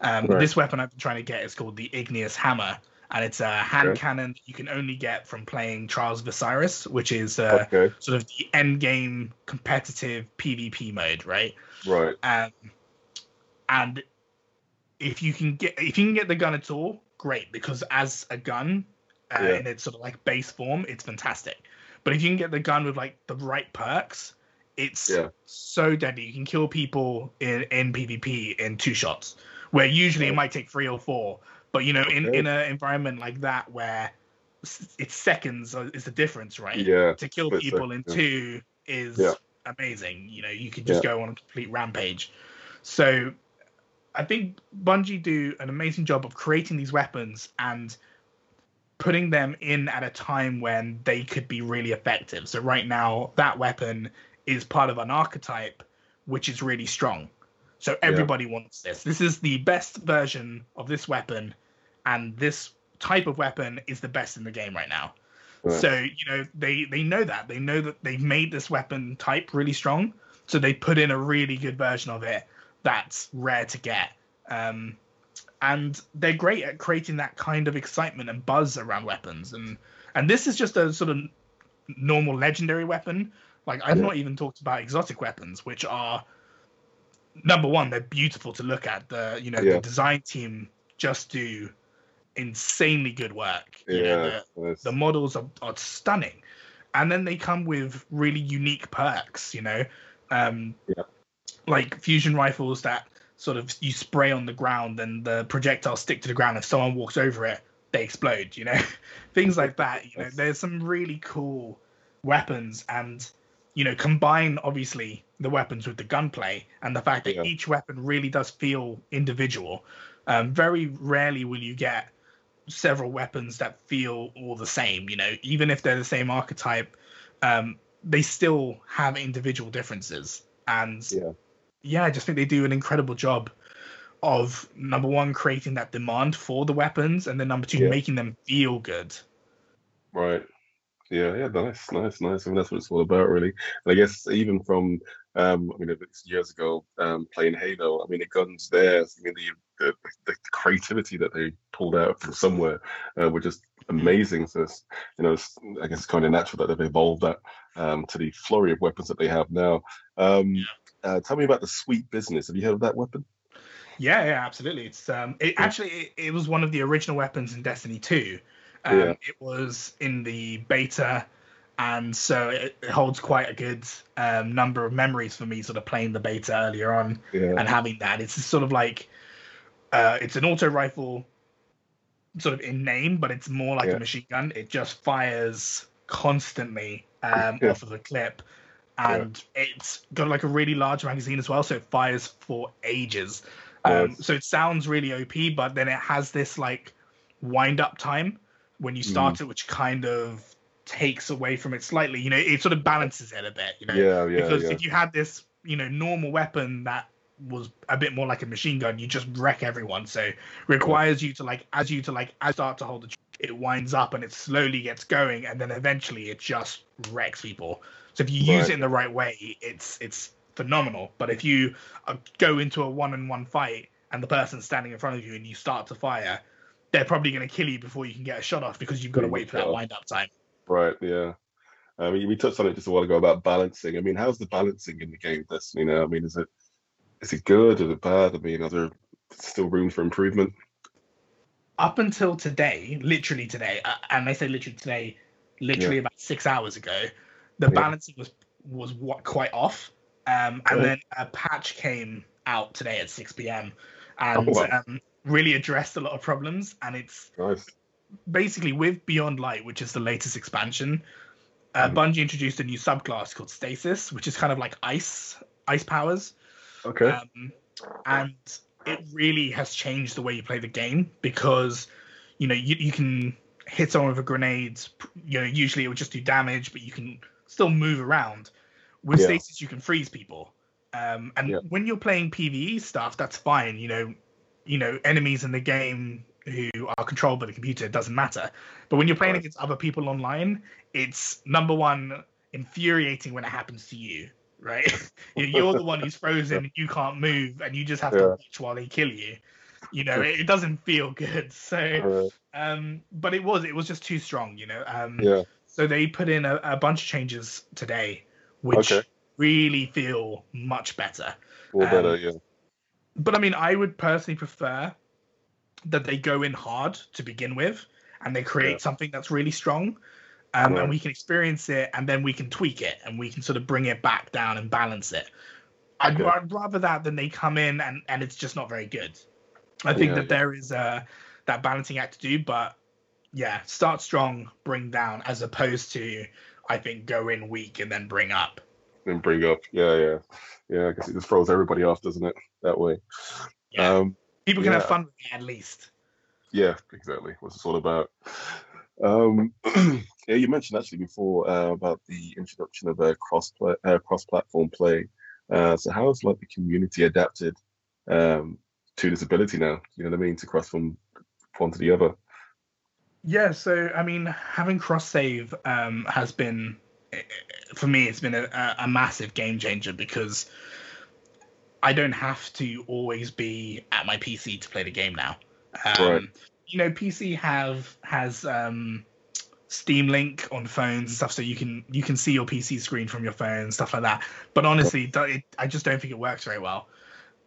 um Right. this weapon I've been trying to get is called the Igneous Hammer and it's a hand Okay. cannon that you can only get from playing Trials of Osiris, which is uh, okay, sort of the end game competitive PvP mode, right? right, Um, and if you can get if you can get the gun at all, great, because as a gun uh, Yeah. in its sort of like base form, it's fantastic. But if you can get the gun with like the right perks, it's Yeah. so deadly. You can kill people in in PvP in two shots, where usually it might take three or four. But you know, in in an environment like that where it's seconds is the difference, right? yeah, to kill people in two is Yeah. amazing. You know, you could just go on a complete rampage. So I think Bungie do an amazing job of creating these weapons and putting them in at a time when they could be really effective. So right now, that weapon is part of an archetype which is really strong. So everybody wants this. This is the best version of this weapon, and this type of weapon is the best in the game right now. Right. So you know they they know that they know that they've made this weapon type really strong. So they put in a really good version of it that's rare to get. Um, and they're great at creating that kind of excitement and buzz around weapons. And and this is just a sort of normal legendary weapon. Like I've Yeah. not even talked about exotic weapons, which are number one, they're beautiful to look at. The you know Yeah. the design team just do insanely good work. You know, yeah, the, the models are, are stunning. And then they come with really unique perks you know? Um Yeah. like fusion rifles that sort of you spray on the ground and the projectiles stick to the ground. If someone walks over it they explode you know? Things like that you know? There's some really cool weapons and you know combine obviously the weapons with the gunplay and the fact that Yeah. each weapon really does feel individual. Um, very rarely will you get several weapons that feel all the same. You know, even if they're the same archetype, um, they still have individual differences. And Yeah. yeah, I just think they do an incredible job of number one creating that demand for the weapons, and then number two Yeah. making them feel good. Right. Yeah, yeah, nice, nice, nice. I mean, that's what it's all about, really. And I guess even from, um, I mean, it's years ago, um, playing Halo, I mean, the guns there, I mean, the, the, the creativity that they pulled out from somewhere uh, were just amazing. So, it's, you know, it's, I guess it's kind of natural that they've evolved that um, to the flurry of weapons that they have now. Um, uh, tell me about the Sweet Business. Have you heard of that weapon? Yeah, yeah, absolutely. It's um, it actually it, it was one of the original weapons in Destiny 2. Um, Yeah. It was in the beta, and so it, it holds quite a good um, number of memories for me, sort of playing the beta earlier on Yeah. and having that. It's sort of like uh, it's an auto rifle, sort of in name, but it's more like Yeah. a machine gun. It just fires constantly um, Yeah. off of the clip. And it's got like a really large magazine as well, so it fires for ages. Um, so it sounds really OP, but then it has this like wind up time when you start it, which kind of takes away from it slightly. You know, it sort of balances it a bit. You know, Yeah, yeah, because yeah. if you had this, you know, normal weapon that was a bit more like a machine gun, you just wreck everyone. So requires you to like, as you to like, as start to hold the, it winds up and it slowly gets going, and then eventually it just wrecks people. So if you use Right. it in the right way, it's it's phenomenal. But if you uh, go into a one-on-one fight and the person's standing in front of you and you start to fire, they're probably going to kill you before you can get a shot off because you've got to wait for that wind-up time. Right, yeah. I mean, we touched on it just a while ago about balancing. I mean, how's the balancing in the game, Destiny? Now, I mean, is it is it good? Is it bad? I mean, are there still room for improvement? up until today, literally today, uh, and I say literally today, literally Yeah. about six hours ago, the Yeah. balancing was was what quite off. Um, and then a patch came out today at 6 p.m. and Oh, wow. um, really addressed a lot of problems. And it's Nice. Basically with Beyond Light, which is the latest expansion. Uh, Mhm. Bungie introduced a new subclass called Stasis, which is kind of like ice, ice powers. Okay. Um, and it really has changed the way you play the game because, you know, you, you can hit someone with a grenade. You know, usually it would just do damage, but you can still move around. With Yeah. stasis, you can freeze people. Um, and Yeah. when you're playing PVE stuff, that's fine. You know, you know, enemies in the game who are controlled by the computer it doesn't matter. But when you're playing Right. against other people online, it's number one infuriating when it happens to you, right? You- You're the one who's frozen, you can't move, and you just have to watch while they kill you. You know, it, it doesn't feel good. So, Uh, um, but it was it was just too strong. You know, um, yeah. so they put in a, a bunch of changes today, which Okay. really feel much better. All Um, better. Yeah. But I mean, I would personally prefer that they go in hard to begin with, and they create Yeah. something that's really strong, um, Right. and we can experience it, and then we can tweak it, and we can sort of bring it back down and balance it. I'd, Okay. I'd rather that than they come in and, and it's just not very good. I think Yeah, that yeah. there is uh, that balancing act to do, but yeah, start strong, bring down, as opposed to I think go in weak and then bring up. And bring up. Yeah. Yeah. Yeah. I guess it just throws everybody off, doesn't it? That way. Yeah, Um. People can have fun with it at least. Yeah, exactly. What's this all about? Um, yeah, you mentioned actually before uh, about the introduction of a cross play, uh, cross platform play. Uh, so how has like the community adapted um, to this ability now? You know what I mean? To cross from one to the other. Yeah, so I mean, having cross save um, has been eh, for me. It's been a, a massive game changer because I don't have to always be at my PC to play the game now. Um, Right. You know, PC have has um, Steam Link on phones and stuff, so you can you can see your PC screen from your phone and stuff like that. But honestly, it, it, I just don't think it works very well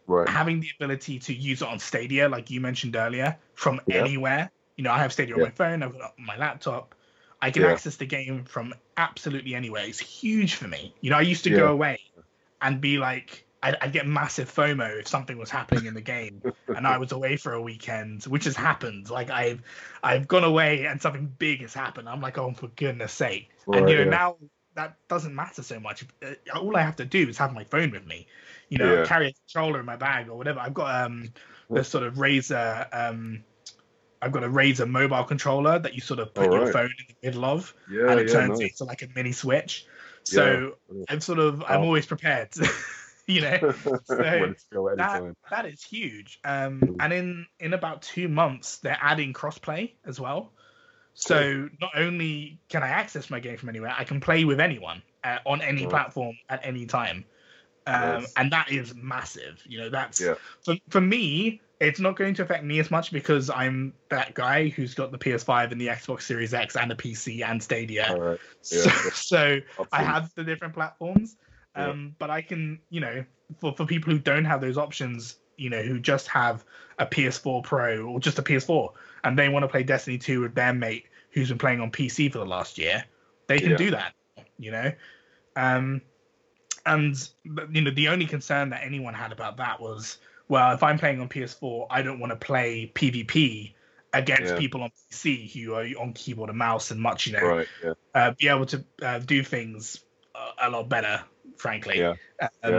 Right. having the ability to use it on Stadia, like you mentioned earlier, from Yeah. anywhere. You know, I have Stadia on my phone, I've got it on my laptop. I can Yeah. access the game from absolutely anywhere. It's huge for me. You know, I used to Yeah. go away and be like, I'd, I'd get massive FOMO if something was happening in the game and I was away for a weekend, which has happened. Like I've I've gone away and something big has happened. I'm like, oh, for goodness sake! and you know yeah. now that doesn't matter so much. Uh, All I have to do is have my phone with me. You know, Yeah. carry a controller in my bag or whatever. I've got um the sort of Razer um I've got a Razer mobile controller that you sort of put your phone in the middle of Yeah. and it turns nice. into like a mini switch. So. I'm sort of I'm Oh. always prepared. you know, go that that is huge. Um, and in in about two months, they're adding crossplay as well. So not only can I access my game from anywhere, I can play with anyone uh, on any Right. platform at any time. Um, Nice. and that is massive. You know, that's Yeah. for for me. It's not going to affect me as much because I'm that guy who's got the PS5 and the Xbox Series X and a PC and Stadia. Right. So, yeah. so I have the different platforms, Yeah. um, but I can, you know, for, for people who don't have those options, you know, who just have a PS4 Pro or just a PS4 and they want to play Destiny 2 with their mate who's been playing on PC for the last year, they can Yeah. do that, you know. Um, and you know, the only concern that anyone had about that was, well, if I'm playing on PS4, I don't want to play PvP against Yeah. people on PC who are on keyboard and mouse and much, you know, Right. Yeah. uh, be able to uh, do things a, a lot better, frankly. Yeah. Um,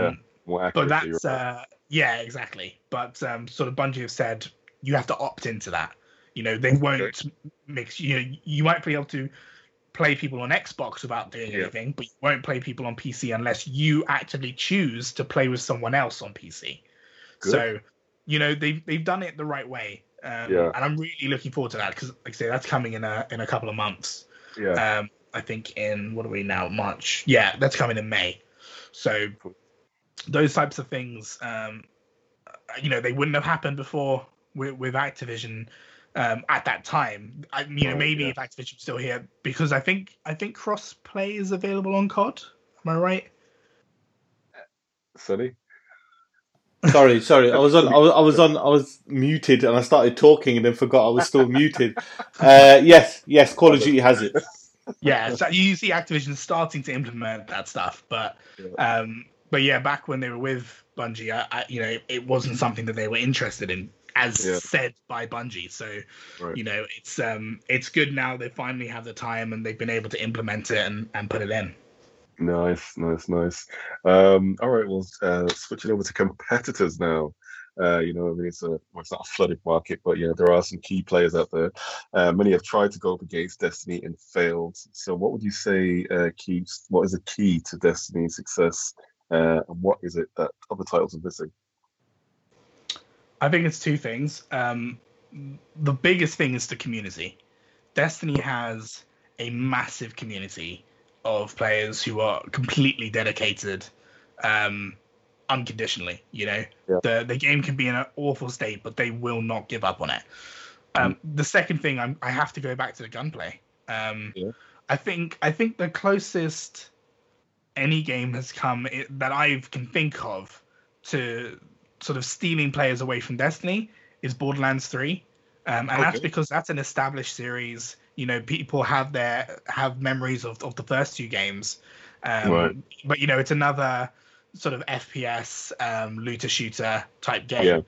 Yeah. But that's right. uh, yeah, exactly. But um, sort of Bungie have said you have to opt into that. You know, they won't mix. You know, you might be able to play people on Xbox without doing Yeah. anything, but you won't play people on PC unless you actively choose to play with someone else on PC. Good. So, you know, they've they've done it the right way. Um, Yeah. And I'm really looking forward to that because, like I say, that's coming in a in a couple of months. yeah. Um, I think in what are we now? March. Yeah, that's coming in May. So those types of things, um, you know, they wouldn't have happened before with, with Activision um, at that time. I, you know, Right, maybe yeah. if Activision was still here, because I think I think cross play is available on COD. Am I right? Sunny. Sorry, sorry. I was on. I was, I was on. I was muted, and I started talking, and then forgot I was still muted. Uh, yes, yes. Call of Duty has it. Yeah, so you see Activision starting to implement that stuff, but um, but yeah, back when they were with Bungie, I, I, you know, it wasn't something that they were interested in, as Yeah. said by Bungie. So Right. you know, it's um, it's good now they finally have the time and they've been able to implement it and, and put it in. Nice, nice, nice. Um, all right, well, uh, switching over to competitors now. Uh, you know, I mean, it's a well, it's not a flooded market, but you know, there are some key players out there. Uh, many have tried to go up against Destiny and failed. So, what would you say uh, keeps? What is the key to Destiny's success, uh, and what is it that other titles are missing? I think it's two things. Um, the biggest thing is the community. Destiny has a massive community of players who are completely dedicated, um, unconditionally. You know, Yeah. the the game can be in an awful state, but they will not give up on it. Um, The second thing, I'm, I have to go back to the gunplay. Um, Yeah. I think I think the closest any game has come i that I can think of to sort of stealing players away from Destiny is Borderlands 3. Um, and that's because that's an established series. You know, people have their have memories of, of the first two games. Um, Right. But you know, it's another sort of FPS um, looter shooter type game. Yeah.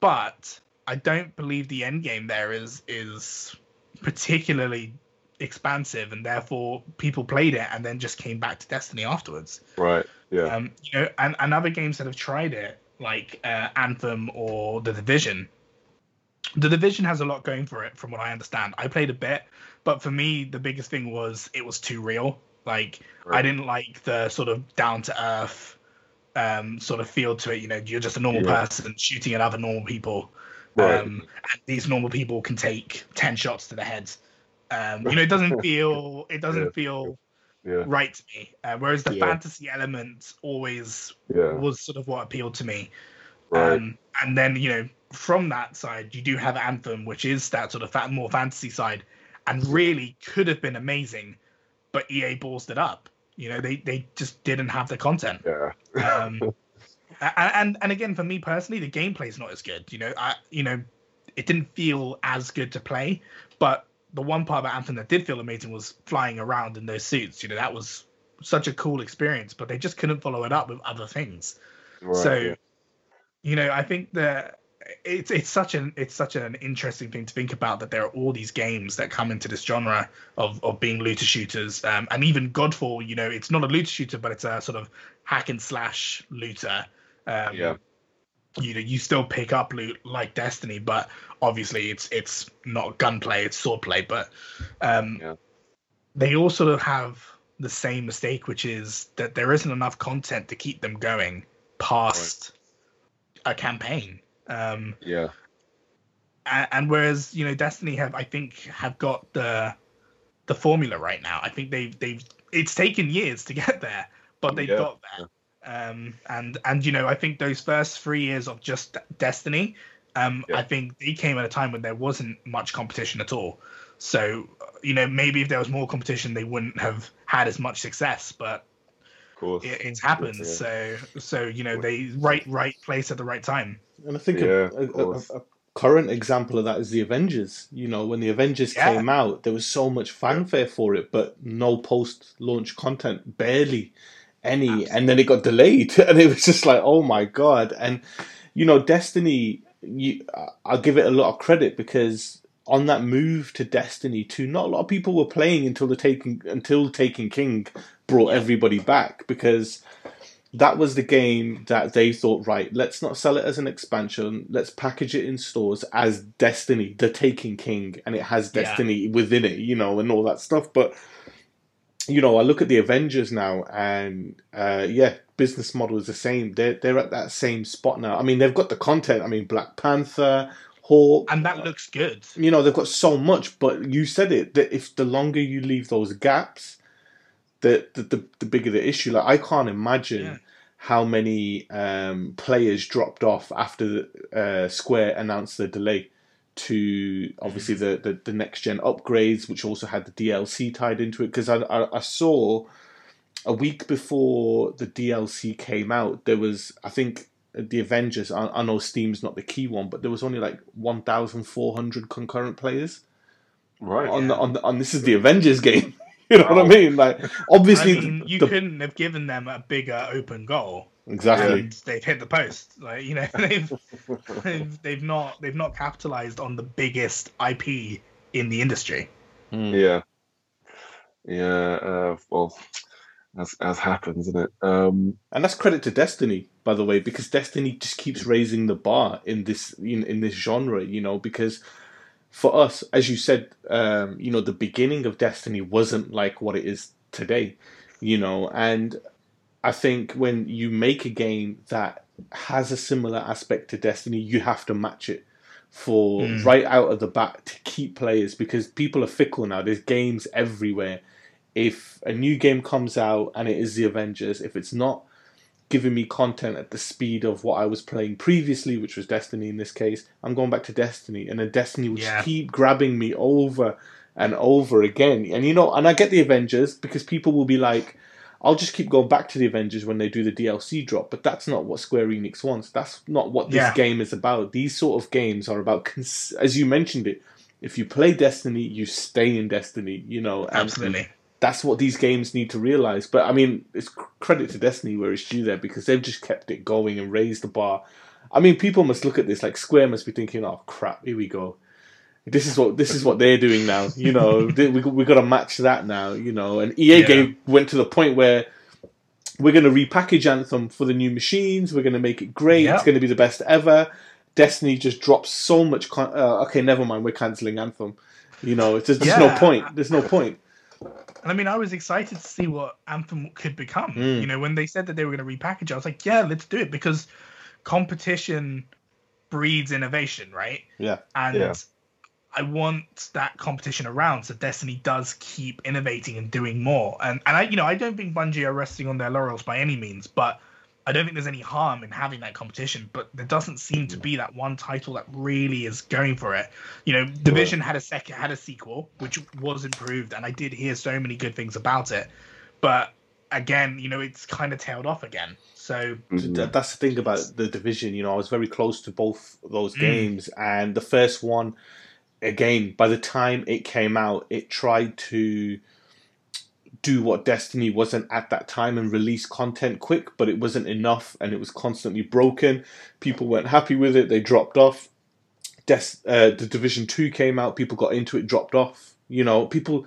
But I don't believe the end game there is is particularly expansive, and therefore people played it and then just came back to Destiny afterwards. Right. Yeah. Um, you know, and, and other games that have tried it, like uh, Anthem or The Division. The Division has a lot going for it, from what I understand. I played a bit, but for me, the biggest thing was it was too real. Like, I didn't like the sort of down to earth um, sort of feel to it. You know, you're just a normal Yeah. person shooting at other normal people. Right. Um, and these normal people can take 10 shots to the head. Um, you know, it doesn't feel, it doesn't Yeah. feel yeah. right to me. Uh, whereas the Yeah. fantasy element always Yeah. was sort of what appealed to me. Right. Um, and then you know from that side, you do have Anthem, which is that sort of fa- more fantasy side, and really could have been amazing, but EA ballsed it up. You know, they they just didn't have the content. yeah. Um, and and again, for me personally, the gameplay is not as good. You know, I you know, it didn't feel as good to play, but the one part about Anthem that did feel amazing was flying around in those suits. You know, that was such a cool experience, but they just couldn't follow it up with other things Right. so yeah. you know i think that it's it's such an it's such an interesting thing to think about that there are all these games that come into this genre of of being looter shooters. Um, and even godfall you know it's not a looter shooter but it's a sort of hack and slash looter. Um, Yeah. you know you still pick up loot like destiny but obviously it's it's not gunplay it's swordplay. But um Yeah. they all sort of have the same mistake which is that there isn't enough content to keep them going past a campaign um Yeah. and, and whereas you know destiny have i think have got the the formula right now i think they've they've it's taken years to get there but they've Yeah. got there um and and you know i think those first three years of just destiny um Yeah. i think they came at a time when there wasn't much competition at all so you know maybe if there was more competition they wouldn't have had as much success but course. it, it happens Yeah. so so you know they right right place at the right time And I think Yeah, a, a, a, a current example of that is the Avengers. You know, when the Avengers Yeah. came out, there was so much fanfare for it, but no post-launch content, barely any, and then it got delayed, and it was just like, oh my god! And you know, Destiny, you, I'll give it a lot of credit because on that move to Destiny 2, not a lot of people were playing until the taking until Taken King brought everybody back because that was the game that they thought, right, let's not sell it as an expansion. Let's package it in stores as Destiny, the Taken King, and it has Yeah. Destiny within it, you know, and all that stuff. But you know, I look at the Avengers now, and uh, yeah, business model is the same. They're they're at that same spot now. I mean, they've got the content. I mean, Black Panther, Hawk, and that looks good you know they've got so much but you said it that if the longer you leave those gaps the the, the, the bigger the issue like i can't imagine Yeah. how many um, players dropped off after uh, square announced the delay to obviously the, the, the next gen upgrades which also had the dlc tied into it because I, I, I saw a week before the dlc came out there was i think the Avengers. I, I know Steam's not the key one, but there was only like one thousand four hundred concurrent players. Right. On the on the on this is the Avengers game. You know what I mean? Like obviously, I mean, you the- couldn't have given them a bigger open goal. exactly. And they've hit the post. Like you know, they've, they've they've not they've not capitalized on the biggest IP in the industry. Mm. Yeah. Yeah. Uh, well, as as happens, isn't it? Um, And that's credit to Destiny, by the way, because Destiny just keeps raising the bar in this in, in this genre, you know, because for us, as you said, um, you know, the beginning of Destiny wasn't like what it is today, you know, and I think when you make a game that has a similar aspect to Destiny, you have to match it for Mm. right out of the bat to keep players because people are fickle now. There's games everywhere. If a new game comes out and it is the Avengers, if it's not giving me content at the speed of what I was playing previously, which was Destiny in this case, I'm going back to Destiny, and then Destiny will Yeah. just keep grabbing me over and over again. And you know, and I get the Avengers because people will be like, I'll just keep going back to the Avengers when they do the DLC drop, but that's not what Square Enix wants. That's not what this Yeah. game is about. These sort of games are about, cons- as you mentioned it, if you play Destiny, you stay in Destiny, you know. Absolutely. That's what these games need to realize. But I mean, it's credit to Destiny where it's due there because they've just kept it going and raised the bar. I mean, people must look at this like Square must be thinking, "Oh crap, here we go. This is what this is what they're doing now." You know, we we got to match that now. You know, and EA Yeah. game went to the point where we're going to repackage Anthem for the new machines. We're going to make it great. Yeah. It's going to be the best ever. Destiny just drops so much. Con- uh, okay, never mind. We're canceling Anthem. You know, it's just, there's no point. There's no point. And I mean, I was excited to see what Anthem could become. Mm. You know, when they said that they were going to repackage, I was like, yeah, let's do it because competition breeds innovation, right? Yeah. And Yeah. I want that competition around so Destiny does keep innovating and doing more. And and I, you know, I don't think Bungie are resting on their laurels by any means, but I don't think there's any harm in having that competition. But there doesn't seem to be that one title that really is going for it. You know, Division had a second had a sequel which was improved, and I did hear so many good things about it. But again, you know, it's kind of tailed off again. So mhm. That's the thing about the division. You know, I was very close to both those Mm. games, and the first one, again, by the time it came out, it tried to do what Destiny wasn't at that time and release content quick, but it wasn't enough, and it was constantly broken. People weren't happy with it; they dropped off. Des- uh, the Division Two came out, people got into it, dropped off. You know, people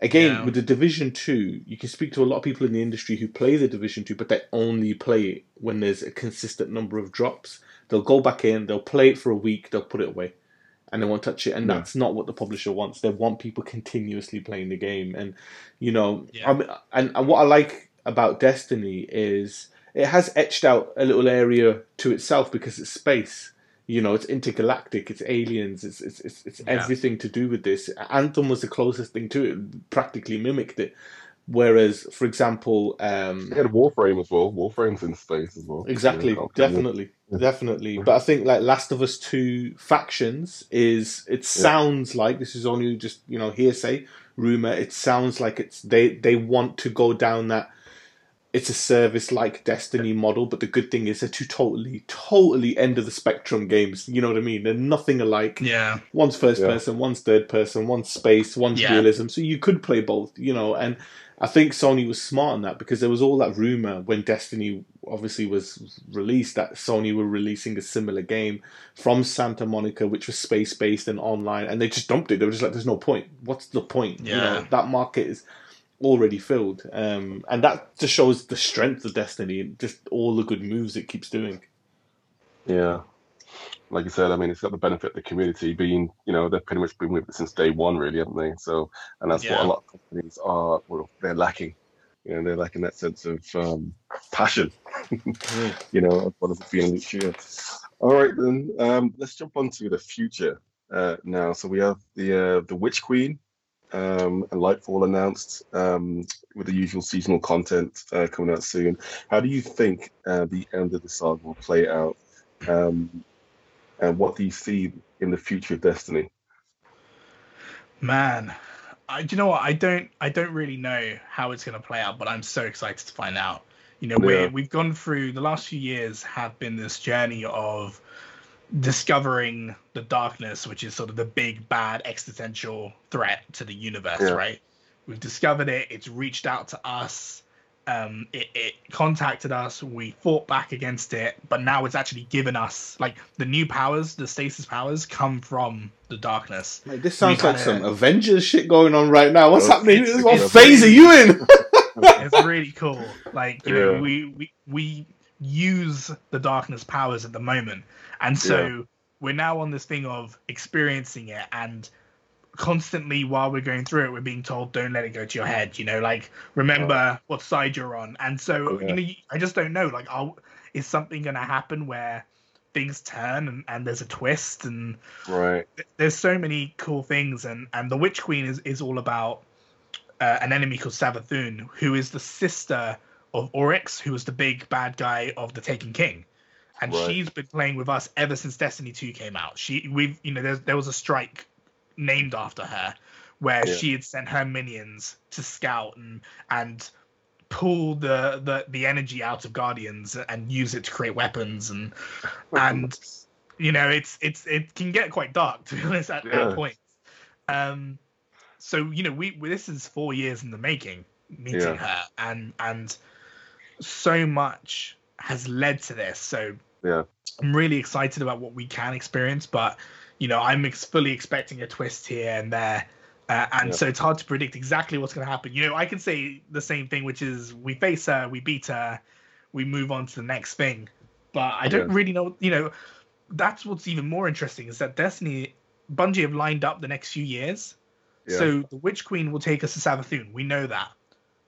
again Yeah. with the Division Two, you can speak to a lot of people in the industry who play the Division Two, but they only play it when there's a consistent number of drops. They'll go back in, they'll play it for a week, they'll put it away, and they won't touch it. And Yeah. that's not what the publisher wants. They want people continuously playing the game, and you know, Yeah. I mean, and, and what I like about Destiny is it has etched out a little area to itself because it's space. You know, it's intergalactic, it's aliens, it's it's it's, it's Yeah. everything to do with this. Anthem was the closest thing to it, practically mimicked it. Whereas, for example, um, They had Warframe as well. Warframe's in space as well. Exactly, Yeah, definitely, definitely. But I think like Last of Us Two factions is it sounds like this is only just you know hearsay, rumor. It sounds like it's they they want to go down that it's a service like Destiny model. But the good thing is they're two totally totally end of the spectrum games. You know what I mean? They're nothing alike. yeah, One's first Yeah. person, one's third person, one's space, one's Yeah. realism. So you could play both, you know. And I think Sony was smart on that because there was all that rumor when Destiny obviously was released that Sony were releasing a similar game from Santa Monica, which was space based and online, and they just dumped it. They were just like, "There's no point. What's the point? You know, Yeah. that market is." Already filled, um, and that just shows the strength of Destiny, and just all the good moves it keeps doing. Yeah. Like you said, I mean, it's got the benefit of the community being, you know, they've pretty much been with it since day one, really, haven't they? So, and that's what a lot of companies are, well, they're lacking. You know, they're lacking that sense of um, passion, you know, as well as it being each year. All right, then, um, let's jump on to the future uh, now. So we have the uh, the Witch Queen um, and Lightfall announced um, with the usual seasonal content uh, coming out soon. How do you think uh, the end of the saga will play out? Um, and what do you see in the future of Destiny? man. I, do you know what? I don't. I don't really know how it's going to play out, but I'm so excited to find out. You know, yeah. we we've gone through the last few years have been this journey of discovering the darkness, which is sort of the big bad existential threat to the universe, yeah. right? We've discovered it. It's reached out to us. Um, it, it contacted us. We fought back against it, but now it's actually given us like the new powers. The stasis powers come from the darkness. Like, this sounds we like kinda... some Avengers shit going on right now. What's happening? what phase are you in? it's really cool. Like you yeah. know, we we we use the darkness powers at the moment, and so yeah. we're now on this thing of experiencing it and constantly while we're going through it we're being told don't let it go to your head you know like remember what side you're on and so yeah. you know i just don't know like I'll, is something going to happen where things turn and, and there's a twist and right there's so many cool things and and the witch queen is is all about uh, an enemy called Savathun, who is the sister of Oryx, who was the big bad guy of the Taken King. And right. she's been playing with us ever since Destiny 2 came out. She we've you know there, there was a strike named after her where yeah. she had sent her minions to scout and and pull the, the the energy out of guardians and use it to create weapons and and you know it's it's it can get quite dark to be honest at, yeah. at points um so you know we, we, this is four years in the making meeting yeah. her and and so much has led to this so yeah i'm really excited about what we can experience but you know i'm ex- fully expecting a twist here and there uh, and yeah. so it's hard to predict exactly what's going to happen you know i can say the same thing which is we face her we beat her we move on to the next thing but i don't yeah. really know you know that's what's even more interesting is that destiny bungie have lined up the next few years so the Witch Queen will take us to Savathun. We know that,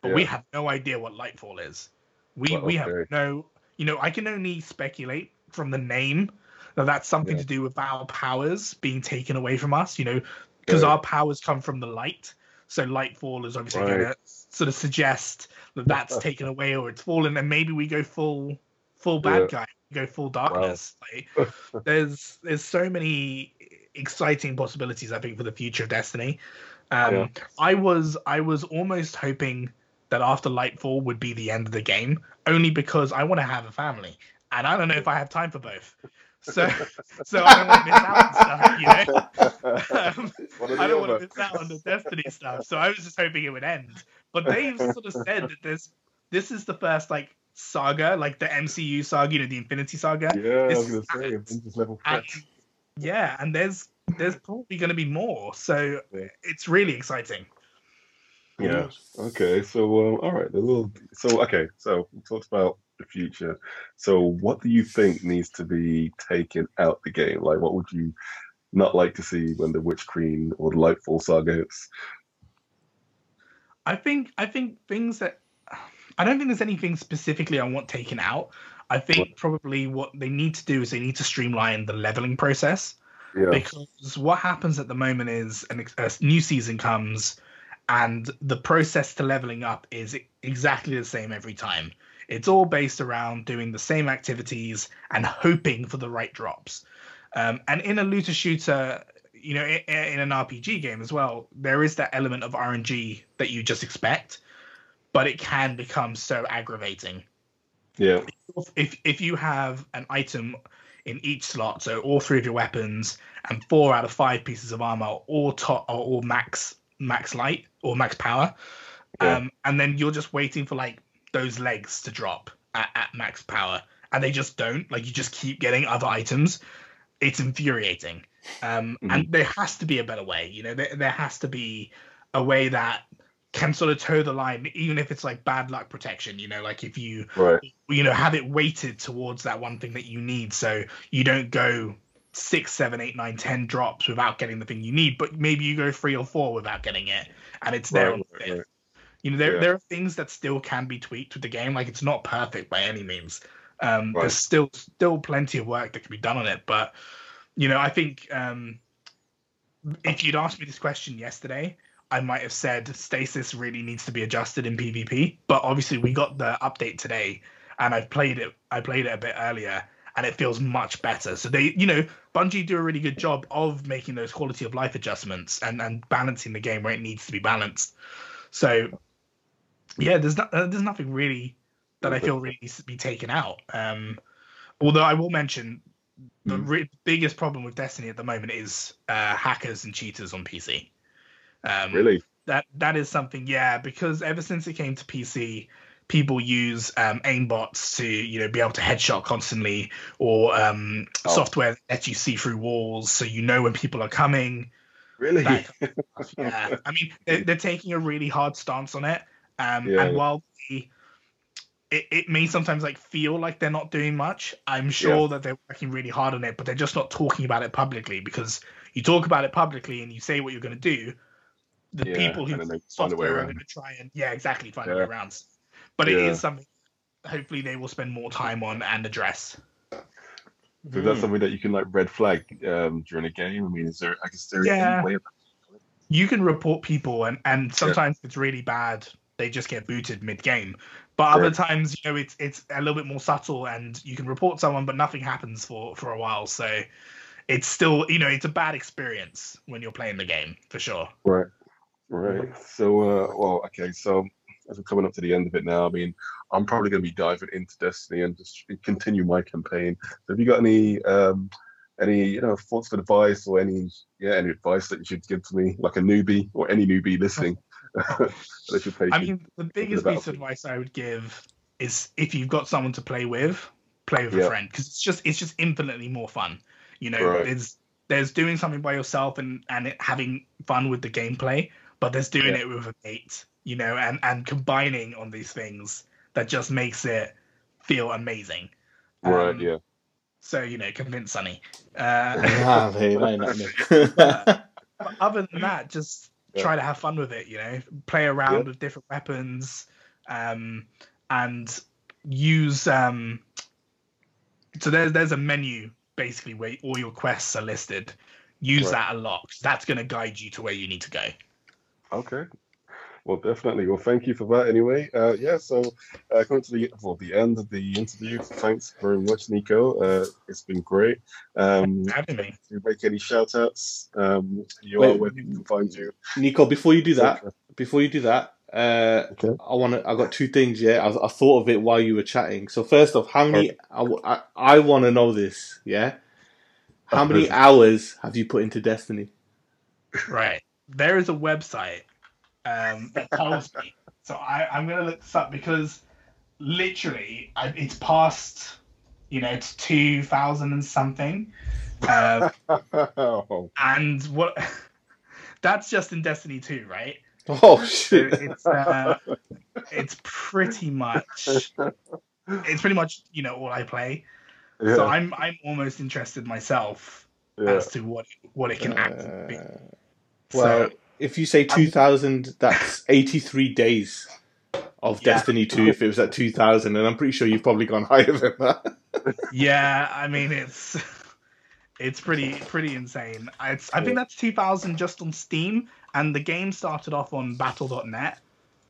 but yeah. we have no idea what Lightfall is. We well, we have no. You know, I can only speculate from the name that that's something yeah. to do with our powers being taken away from us. You know, because our powers come from the light. So Lightfall is obviously right. going to sort of suggest that that's taken away or it's fallen, and maybe we go full full bad guy, go full darkness. Wow. Like, there's there's so many exciting possibilities I think for the future of Destiny. Um, yeah. I was I was almost hoping that after Lightfall would be the end of the game, only because I want to have a family, and I don't know if I have time for both. So, so I don't want to miss out on stuff, you know. Um, I don't want to miss out on the Destiny stuff. So I was just hoping it would end. But they've sort of said that this this is the first like saga, like the MCU saga, you know, the Infinity Saga. Yeah, this I was gonna say Avengers level. And, yeah, and there's there's probably going to be more, so it's really exciting. Yeah. Okay. So, um, all right. A little. So, okay. So, we talked about the future. So, what do you think needs to be taken out the game? Like, what would you not like to see when the Witch Queen or the Lightfall saga hits? I think. I think things that. I don't think there's anything specifically I want taken out. I think what? probably what they need to do is they need to streamline the leveling process. Yeah. Because what happens at the moment is an, a new season comes, and the process to leveling up is exactly the same every time. It's all based around doing the same activities and hoping for the right drops. Um, and in a looter shooter, you know, in, in an RPG game as well, there is that element of RNG that you just expect, but it can become so aggravating yeah. If if you have an item in each slot, so all three of your weapons and four out of five pieces of armor, all top or all max max light or max power, yeah. um, and then you're just waiting for like those legs to drop at, at max power, and they just don't. Like you just keep getting other items. It's infuriating. Um, mm-hmm. And there has to be a better way. You know, there there has to be a way that can sort of toe the line, even if it's like bad luck protection. You know, like if you right. you know have it weighted towards that one thing that you need, so you don't go six, seven, eight, nine, ten drops without getting the thing you need, but maybe you go three or four without getting it, and it's there. Right, right, you know, there yeah. there are things that still can be tweaked with the game. Like it's not perfect by any means. Um, There's still still plenty of work that can be done on it, but you know, I think um, if you'd asked me this question yesterday, I might have said stasis really needs to be adjusted in PvP. But obviously, we got the update today, and I've played it. I played it a bit earlier, and it feels much better. So they, you know, Bungie do a really good job of making those quality of life adjustments and and balancing the game where it needs to be balanced. So yeah, there's not, there's nothing really that I feel really needs to be taken out. Um, although I will mention the Hmm. re- biggest problem with Destiny at the moment is uh, hackers and cheaters on PC. Um, Really? that that is something yeah because ever since it came to pc people use um, aimbots to you know be able to headshot constantly or um, Oh. software that lets you see through walls so you know when people are coming Really? that yeah i mean they're, they're taking a really hard stance on it um, Yeah. and while they, it, it may sometimes like feel like they're not doing much i'm sure that they're working really hard on it but they're just not talking about it publicly because you talk about it publicly and you say what you're going to do the Yeah, people who find a way software are going to try and yeah exactly find a way around but it Yeah. is something hopefully they will spend more time on and address So that's something that you can like red flag um, during a game. I mean, is there? I guess there is Yeah. any way of you can report people and and sometimes it's really bad they just get booted mid game but other Correct. times you know it's it's a little bit more subtle and you can report someone but nothing happens for for a while so it's still you know it's a bad experience when you're playing the game for sure Right. Right. So, uh, well, okay. So, as we're coming up to the end of it now, I mean, I'm probably going to be diving into Destiny and just continue my campaign. So, have you got any, um, any, you know, thoughts of advice or any, yeah, any advice that you should give to me, like a newbie or any newbie listening? that I should take i mean the biggest about piece of advice i would give is if you've got someone to play with play with Yeah. a friend because it's just it's just infinitely more fun you know Right. there's there's doing something by yourself and and it, having fun with the gameplay but there's doing Yeah. it with a mate you know and and combining on these things that just makes it feel amazing right. Um, Yeah. so you know convince sunny uh ah, babe, I know. but other than that, just Yeah. try to have fun with it. You know, play around Yeah. with different weapons, um, and use. Um, so there's there's a menu basically where all your quests are listed. Use Right. that a lot. That's going to guide you to where you need to go. Okay. Well, definitely. Well, thank you for that. Anyway, uh, yeah. So, uh, coming to the well, the end of the interview. Thanks very much, Nico. Uh, it's been great. Um, for Having me. do you make any shout outs? Um, you Wait. are where people can find you. Nico, before you do that, before you do that, uh, Okay. I want to. I got two things. Yeah, I, I thought of it while you were chatting. So first off, how many? I, I, I want to know this. Yeah, how many hours have you put into Destiny? Right. There is a website um, that tells me. So I, I'm going to look this up because literally I, it's past, you know, it's 2000 and something. Uh, oh, and what that's just in Destiny 2, right? Oh So shit! it's, uh, it's pretty much. It's pretty much you know all I play, yeah, so I'm I'm almost interested myself yeah. as to what what it can actually be. Uh, well, So- if you say two thousand, that's eighty-three days of Yeah. Destiny Two. If it was at two thousand, and I'm pretty sure you've probably gone higher than that. Yeah, I mean it's it's pretty pretty insane. It's, I think that's 2000 just on Steam, and the game started off on Battle.net.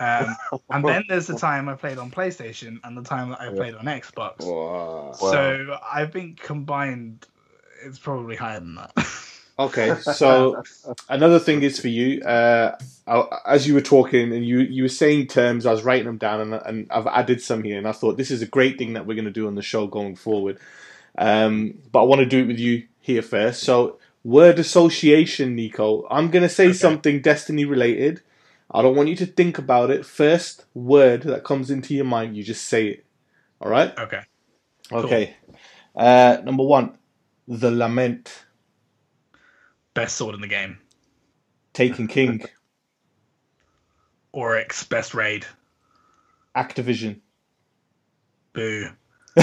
Um, and then there's the time I played on PlayStation and the time that I played on Xbox. Wow. So I think combined, it's probably higher than that. Okay, so another thing is for you. Uh, as you were talking and you you were saying terms, I was writing them down, and, and I've added some here. And I thought this is a great thing that we're going to do on the show going forward. Um, but I want to do it with you here first. So word association, Nico. I'm going to say Okay. something Destiny related. I don't want you to think about it. First word that comes into your mind, you just say it. All right. okay. Okay. Uh, number one, the lament. Best sword in the game. Taken King. Oryx, best raid. Activision. Boo.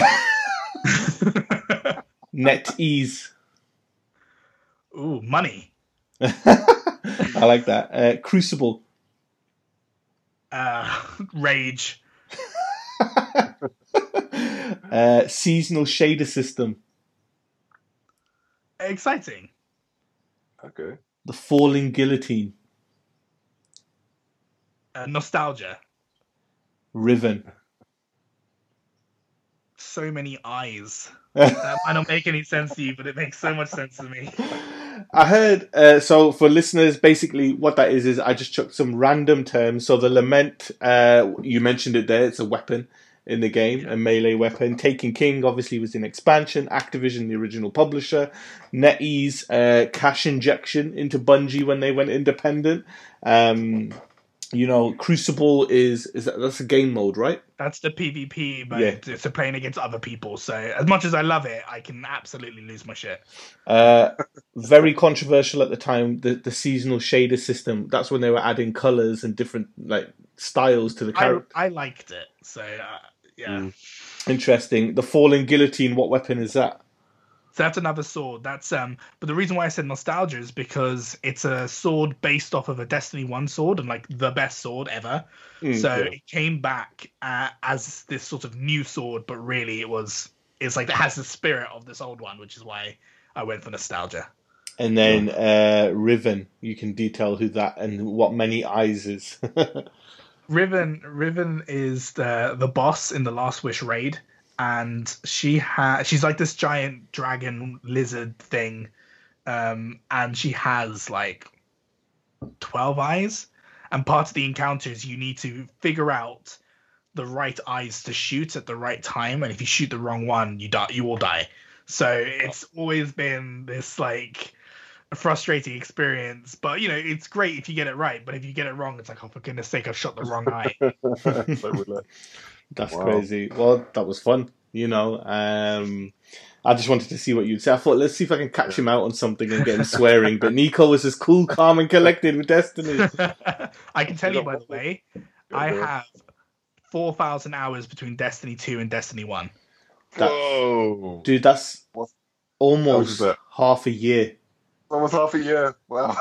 NetEase. Ooh, money. I like that. Uh, Crucible. Uh, rage. uh, seasonal shader system. Exciting. Okay. The falling guillotine. Uh, nostalgia. Riven. So many eyes. That might not make any sense to you, but it makes so much sense to me. I heard. Uh, so for listeners, basically what that is is I just chucked some random terms. So the lament, uh, you mentioned it there. It's a weapon. In the game, a melee weapon. Taken King obviously was in expansion. Activision, the original publisher. NetEase, uh, cash injection into Bungie when they went independent. Um, you know, Crucible is is that, that's a game mode, right? That's the PvP, but Yeah. it's a playing against other people. So as much as I love it, I can absolutely lose my shit. Uh, very controversial at the time. The the seasonal shader system. That's when they were adding colors and different like styles to the I, character. I liked it. So uh, yeah. Mm. Interesting. The falling guillotine. What weapon is that? So that's another sword. That's um but the reason why I said nostalgia is because it's a sword based off of a Destiny 1 sword and like the best sword ever. Mm, so yeah. it came back uh, as this sort of new sword, but really it was it's like it has the spirit of this old one, which is why I went for nostalgia. And then uh, Riven. You can detail who that and what many eyes is. Riven Riven is the the boss in the Last Wish raid, and she has she's like this giant dragon lizard thing, um, and she has like twelve eyes. And part of the encounters, you need to figure out the right eyes to shoot at the right time, and if you shoot the wrong one, you die. You will die. So it's always been this like a frustrating experience. But you know, it's great if you get it right. But if you get it wrong, it's like, oh for goodness sake, I've shot the wrong eye. So we're like, That's Wow. crazy. Well, that was fun. You know, um, I just wanted to see what you'd say. I thought, let's see if I can catch him out on something and get him swearing. But Nico was as cool, calm, and collected with Destiny. I can tell you, by the way, I go. have four thousand hours between Destiny two and Destiny one. That- Whoa! Dude, that's What- almost that? half a year. Almost half a year. Wow.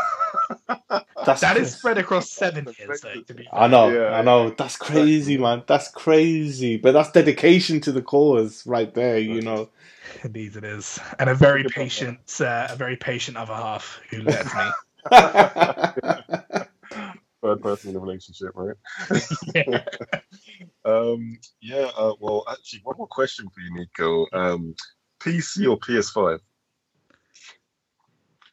That's That is spread across seven years, though. To be I know, Yeah. I know. That's crazy, man. That's crazy. But that's dedication to the cause right there, you know. Indeed, it is, and a very patient, uh, a very patient other half who lets me. Third person in a relationship, right? Yeah. Um, yeah. Uh, well, actually, one more question for you, Nico. Um, PC or PS5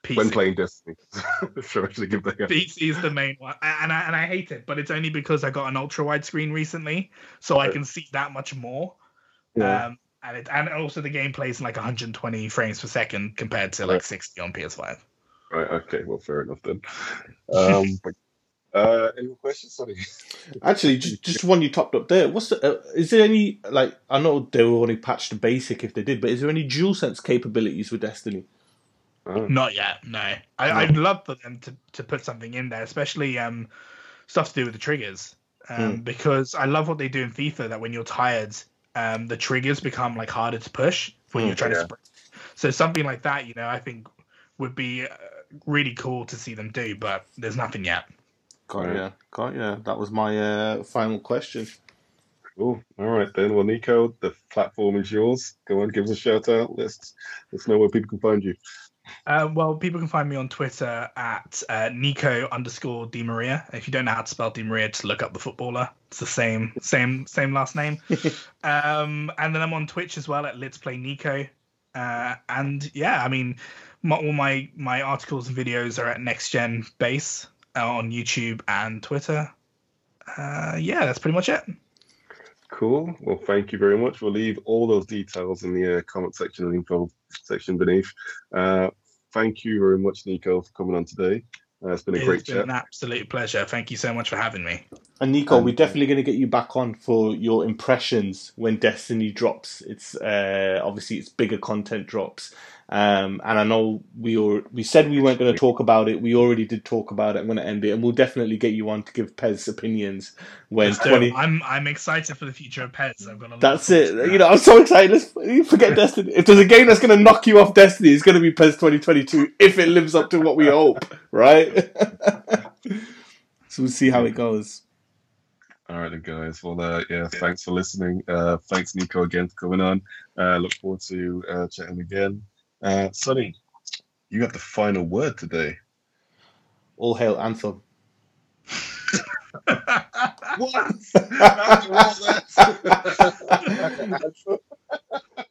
when playing Destiny? Should I actually give that? PC is the main one, and I, and I hate it, but it's only because I got an ultra wide screen recently, so I can see that much more. Yeah. Um, and it, and also the game plays in like 120 frames per second compared to like Right. 60 on PS5. Right. Okay. Well, fair enough then. Um, but, uh, any more questions? Sorry. Actually, just, just one you topped up there. What's the? Uh, is there any like? I know they will only patch the basic if they did, but is there any DualSense capabilities with Destiny? Oh, Not yet, no. I, No. I'd love for them to, to put something in there, especially um, stuff to do with the triggers. Um, Hmm. Because I love what they do in FIFA that when you're tired, um, the triggers become like harder to push when Hmm, you're trying yeah. to sprint. So something like that, you know, I think would be uh, really cool to see them do, but there's nothing yet. Got Right. ya, got ya. That was my uh, final question. Cool. All right then. Well, Nico, the platform is yours. Go on, give us a shout out. Let's let's know where people can find you. Uh, well, people can find me on Twitter at uh, Nico underscore Di Maria. If you don't know how to spell Di Maria, just look up the footballer. It's the same, same, same last name. um, and then I'm on Twitch as well at Let's Play Nico. Uh, and yeah, I mean, my, all my my articles and videos are at Next Gen Base uh, on YouTube and Twitter. Uh, yeah, that's pretty much it. Cool. Well, thank you very much. We'll leave all those details in the uh, comment section and info section beneath. Uh, thank you very much, Nico, for coming on today. Uh, it's been a great It's been chat. an absolute pleasure. Thank you so much for having me. And Nico, Um, we're definitely going to get you back on for your impressions when Destiny drops. It's uh, obviously it's bigger content drops, um, and I know we were, we said we weren't going to talk about it. We already did talk about it. I'm going to end it, and we'll definitely get you on to give PES opinions when So twenty. I'm I'm excited for the future of PES. I've got a That's it. thoughts You know, I'm so excited. Let's forget Destiny. If there's a game that's going to knock you off Destiny, it's going to be PES 2022 if it lives up to what we hope, right? so we'll see how it goes. All right, then, guys. Well, uh, yeah, thanks for listening. Uh, thanks, Nico, again for coming on. Uh, look forward to uh, chatting again. Uh, Sonny, you have the final word today. All hail Anthem. What? After all that?